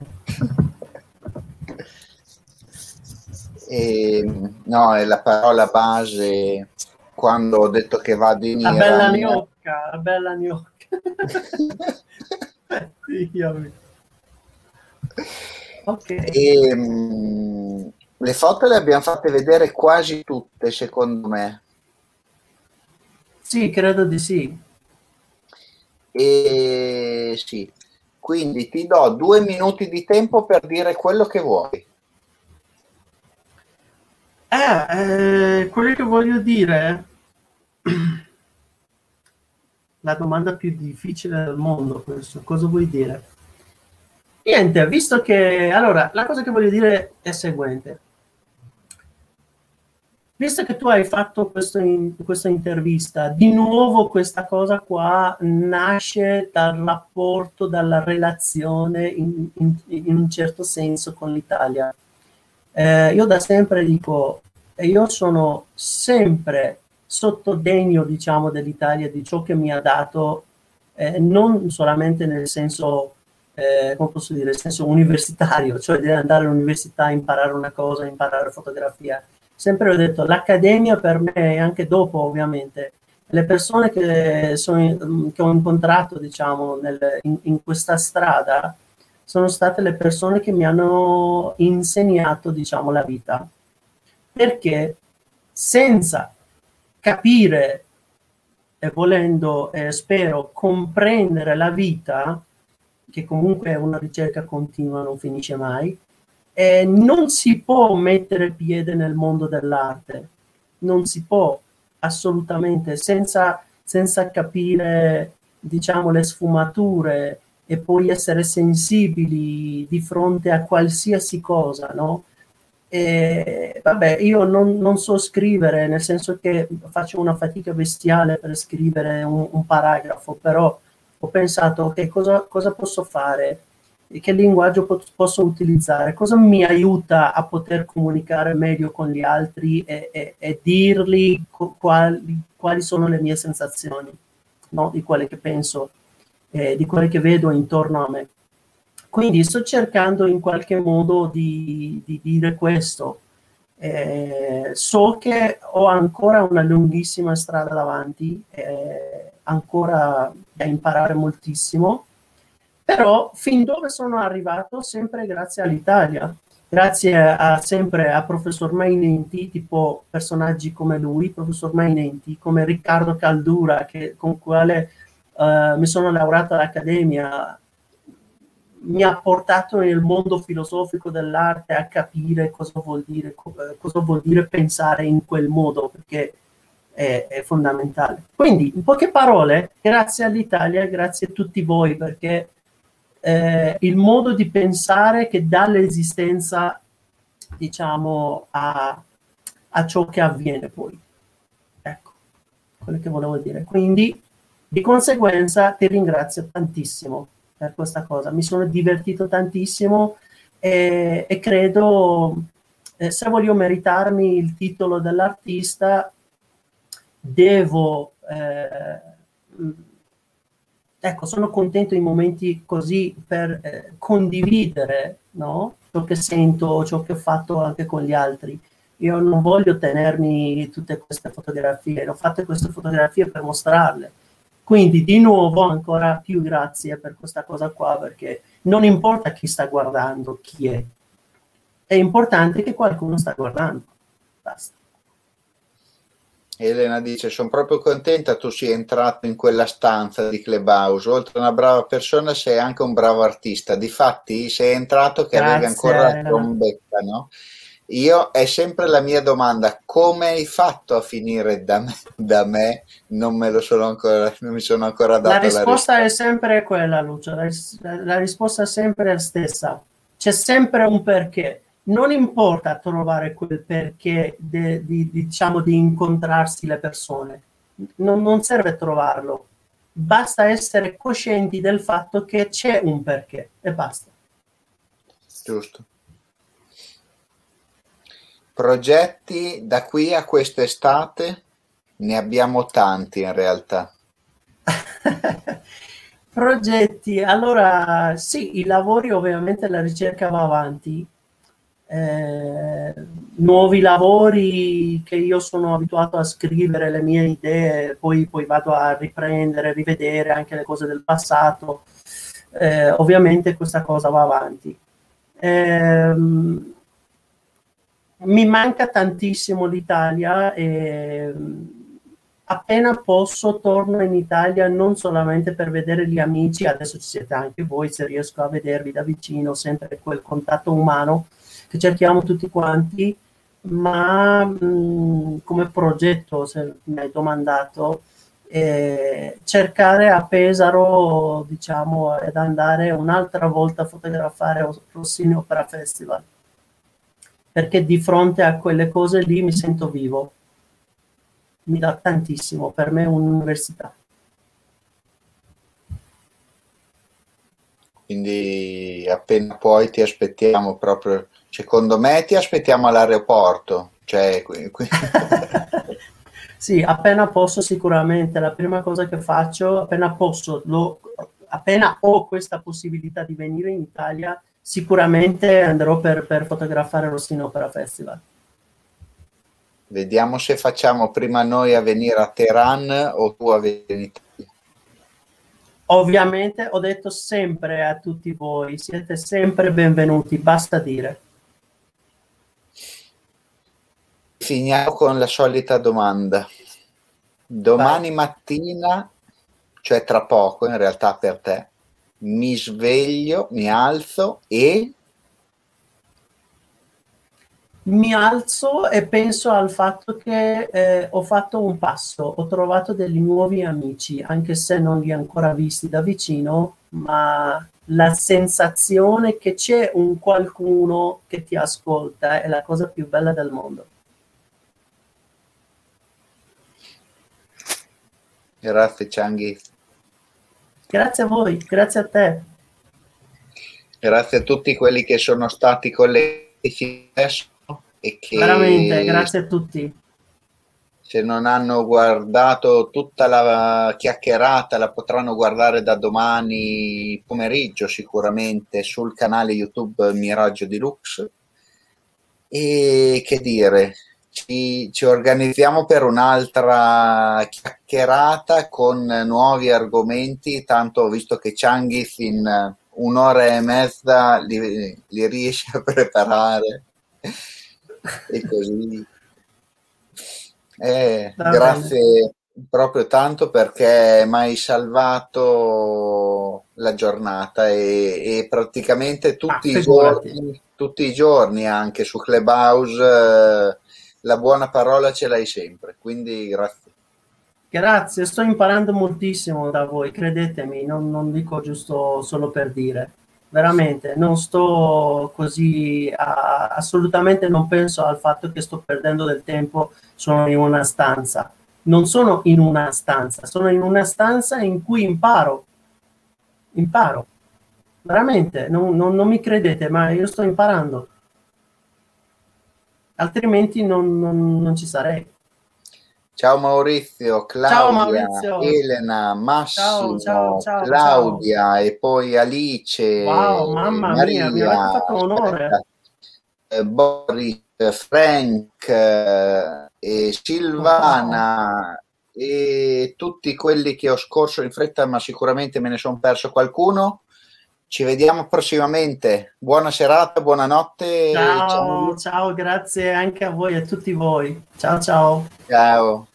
E, no, è la parola base quando ho detto che vado in Iran. La bella gnocca, la bella gnocca. ok. E, mh, le foto le abbiamo fatte vedere quasi tutte, secondo me. Sì, credo di sì. E sì, quindi ti do due minuti di tempo per dire quello che vuoi. Eh, eh, quello che voglio dire, la domanda più difficile del mondo, questo, cosa vuoi dire? Niente, visto che, allora, la cosa che voglio dire è seguente visto che tu hai fatto questo in, questa intervista, di nuovo questa cosa qua nasce dal rapporto, dalla relazione in, in, in un certo senso con l'Italia. Eh, io da sempre dico, io sono sempre sotto degno, diciamo, dell'Italia, di ciò che mi ha dato, eh, non solamente nel senso, eh, come posso dire, nel senso universitario, cioè di andare all'università, imparare una cosa, imparare fotografia, sempre ho detto, l'accademia per me, anche dopo ovviamente, le persone che, sono, che ho incontrato, diciamo, nel, in, in, questa strada, sono state le persone che mi hanno insegnato, diciamo, la vita. Perché senza capire e volendo, eh, spero, comprendere la vita, che comunque è una ricerca continua, non finisce mai, eh, non si può mettere piede nel mondo dell'arte, non si può assolutamente senza, senza capire diciamo le sfumature e poi essere sensibili di fronte a qualsiasi cosa, no? E, vabbè, io non, non, so scrivere, nel senso che faccio una fatica bestiale per scrivere un, un paragrafo, però ho pensato, ok, cosa, cosa posso fare? che linguaggio po- posso utilizzare, cosa mi aiuta a poter comunicare meglio con gli altri e, e, e dirgli co- quali, quali, sono le mie sensazioni, no? di quelle che penso, eh, di quelle che vedo intorno a me. Quindi sto cercando in qualche modo di, di dire questo. Eh, so che ho ancora una lunghissima strada davanti, eh, ancora da imparare moltissimo. Però fin dove sono arrivato sempre grazie all'Italia, grazie a, sempre a professor Mainenti, tipo personaggi come lui, professor Mainenti, come Riccardo Caldura, che, con quale uh, mi sono laureato all'Accademia, mi ha portato nel mondo filosofico dell'arte a capire cosa vuol dire, cosa vuol dire pensare in quel modo, perché è, è, fondamentale. Quindi, in poche parole, grazie all'Italia, grazie a tutti voi, perché eh, il modo di pensare che dà l'esistenza, diciamo, a, a ciò che avviene poi. Ecco, quello che volevo dire. Quindi, di conseguenza, ti ringrazio tantissimo per questa cosa. Mi sono divertito tantissimo e, e credo, eh, se voglio meritarmi il titolo dell'artista, devo... Eh, ecco, sono contento in momenti così per eh, condividere no? ciò che sento, ciò che ho fatto anche con gli altri. Io non voglio tenermi tutte queste fotografie, ho fatto queste fotografie per mostrarle quindi di nuovo ancora più grazie per questa cosa qua perché non importa chi sta guardando, chi è, è importante che qualcuno sta guardando. Basta. Elena dice: Sono proprio contenta tu sia entrato in quella stanza di Clubhouse. Oltre a una brava persona, sei anche un bravo artista. Difatti, sei entrato che Grazie, avevi ancora la trombetta, no? Io è sempre la mia domanda: come hai fatto a finire da me? Da me? Non me lo sono ancora, non mi sono ancora dato la risposta. La risposta è sempre quella, Lucia. La, la risposta è sempre la stessa. C'è sempre un perché. Non importa trovare quel perché de, di, diciamo di incontrarsi le persone, non, non serve trovarlo, basta essere coscienti del fatto che c'è un perché e basta. Giusto. Progetti da qui a quest'estate? Ne abbiamo tanti in realtà. Progetti, allora sì, i lavori ovviamente la ricerca va avanti. Eh, nuovi lavori che io sono abituato a scrivere le mie idee, poi, poi vado a riprendere, rivedere anche le cose del passato. Eh, ovviamente questa cosa va avanti. Eh, mi manca tantissimo l'Italia e mm, appena posso torno in Italia non solamente per vedere gli amici, adesso ci siete anche voi, se riesco a vedervi da vicino, sempre quel contatto umano che cerchiamo tutti quanti, ma mh, mm, come progetto, se mi hai domandato, eh, cercare a Pesaro, diciamo, ed andare un'altra volta a fotografare Rossini Opera Festival perché di fronte a quelle cose lì mi sento vivo. Mi dà tantissimo, per me è un'università. Quindi appena poi ti aspettiamo proprio, secondo me ti aspettiamo all'aeroporto. Cioè, qui, qui. sì, appena posso sicuramente, la prima cosa che faccio, appena posso, lo, appena ho questa possibilità di venire in Italia, sicuramente andrò per, per fotografare Rossino Opera Festival. Vediamo se facciamo prima noi a venire a Teheran o tu a venire in Italia. Ovviamente ho detto sempre a tutti voi, siete sempre benvenuti, basta dire. Finiamo con la solita domanda. Domani Vai. mattina, cioè tra poco in realtà per te, mi sveglio, mi alzo e... Mi alzo e penso al fatto che eh, ho fatto un passo, ho trovato degli nuovi amici, anche se non li ho ancora visti da vicino, ma la sensazione che c'è un qualcuno che ti ascolta è la cosa più bella del mondo. Grazie Cianghi. Grazie a voi, grazie a te. Grazie a tutti quelli che sono stati collegati adesso e che veramente grazie a tutti. Se non hanno guardato tutta la chiacchierata, la potranno guardare da domani pomeriggio sicuramente sul canale YouTube Miraggio Deluxe. E che dire, ci, ci, organizziamo per un'altra chiacchierata con nuovi argomenti, tanto ho visto che Changhis in un'ora e mezza li, li riesce a preparare. E così. Eh, grazie, proprio tanto perché mi hai salvato la giornata e, e praticamente tutti, ah, i giorni, tutti i giorni anche su Clubhouse eh, la buona parola ce l'hai sempre, quindi grazie. Grazie, sto imparando moltissimo da voi, credetemi, non, non dico giusto solo per dire. Veramente non sto così a, assolutamente non penso al fatto che sto perdendo del tempo sono in una stanza. Non sono in una stanza sono in una stanza in cui imparo. Imparo. Veramente non, non, non mi credete ma io sto imparando altrimenti non, non ci sarei Ciao Maurizio, Claudia, ciao Maurizio. Elena, Massimo, ciao, ciao, Claudia e poi Alice, wow, mamma Maria, mia, mi fatto onore. Eh, Boris, Frank eh, e Silvana wow. e tutti quelli che ho scorso in fretta, ma sicuramente me ne sono perso qualcuno. Ci vediamo prossimamente. Buona serata, buonanotte. Ciao, ciao, ciao, grazie anche a voi e a tutti voi. Ciao, ciao. Ciao.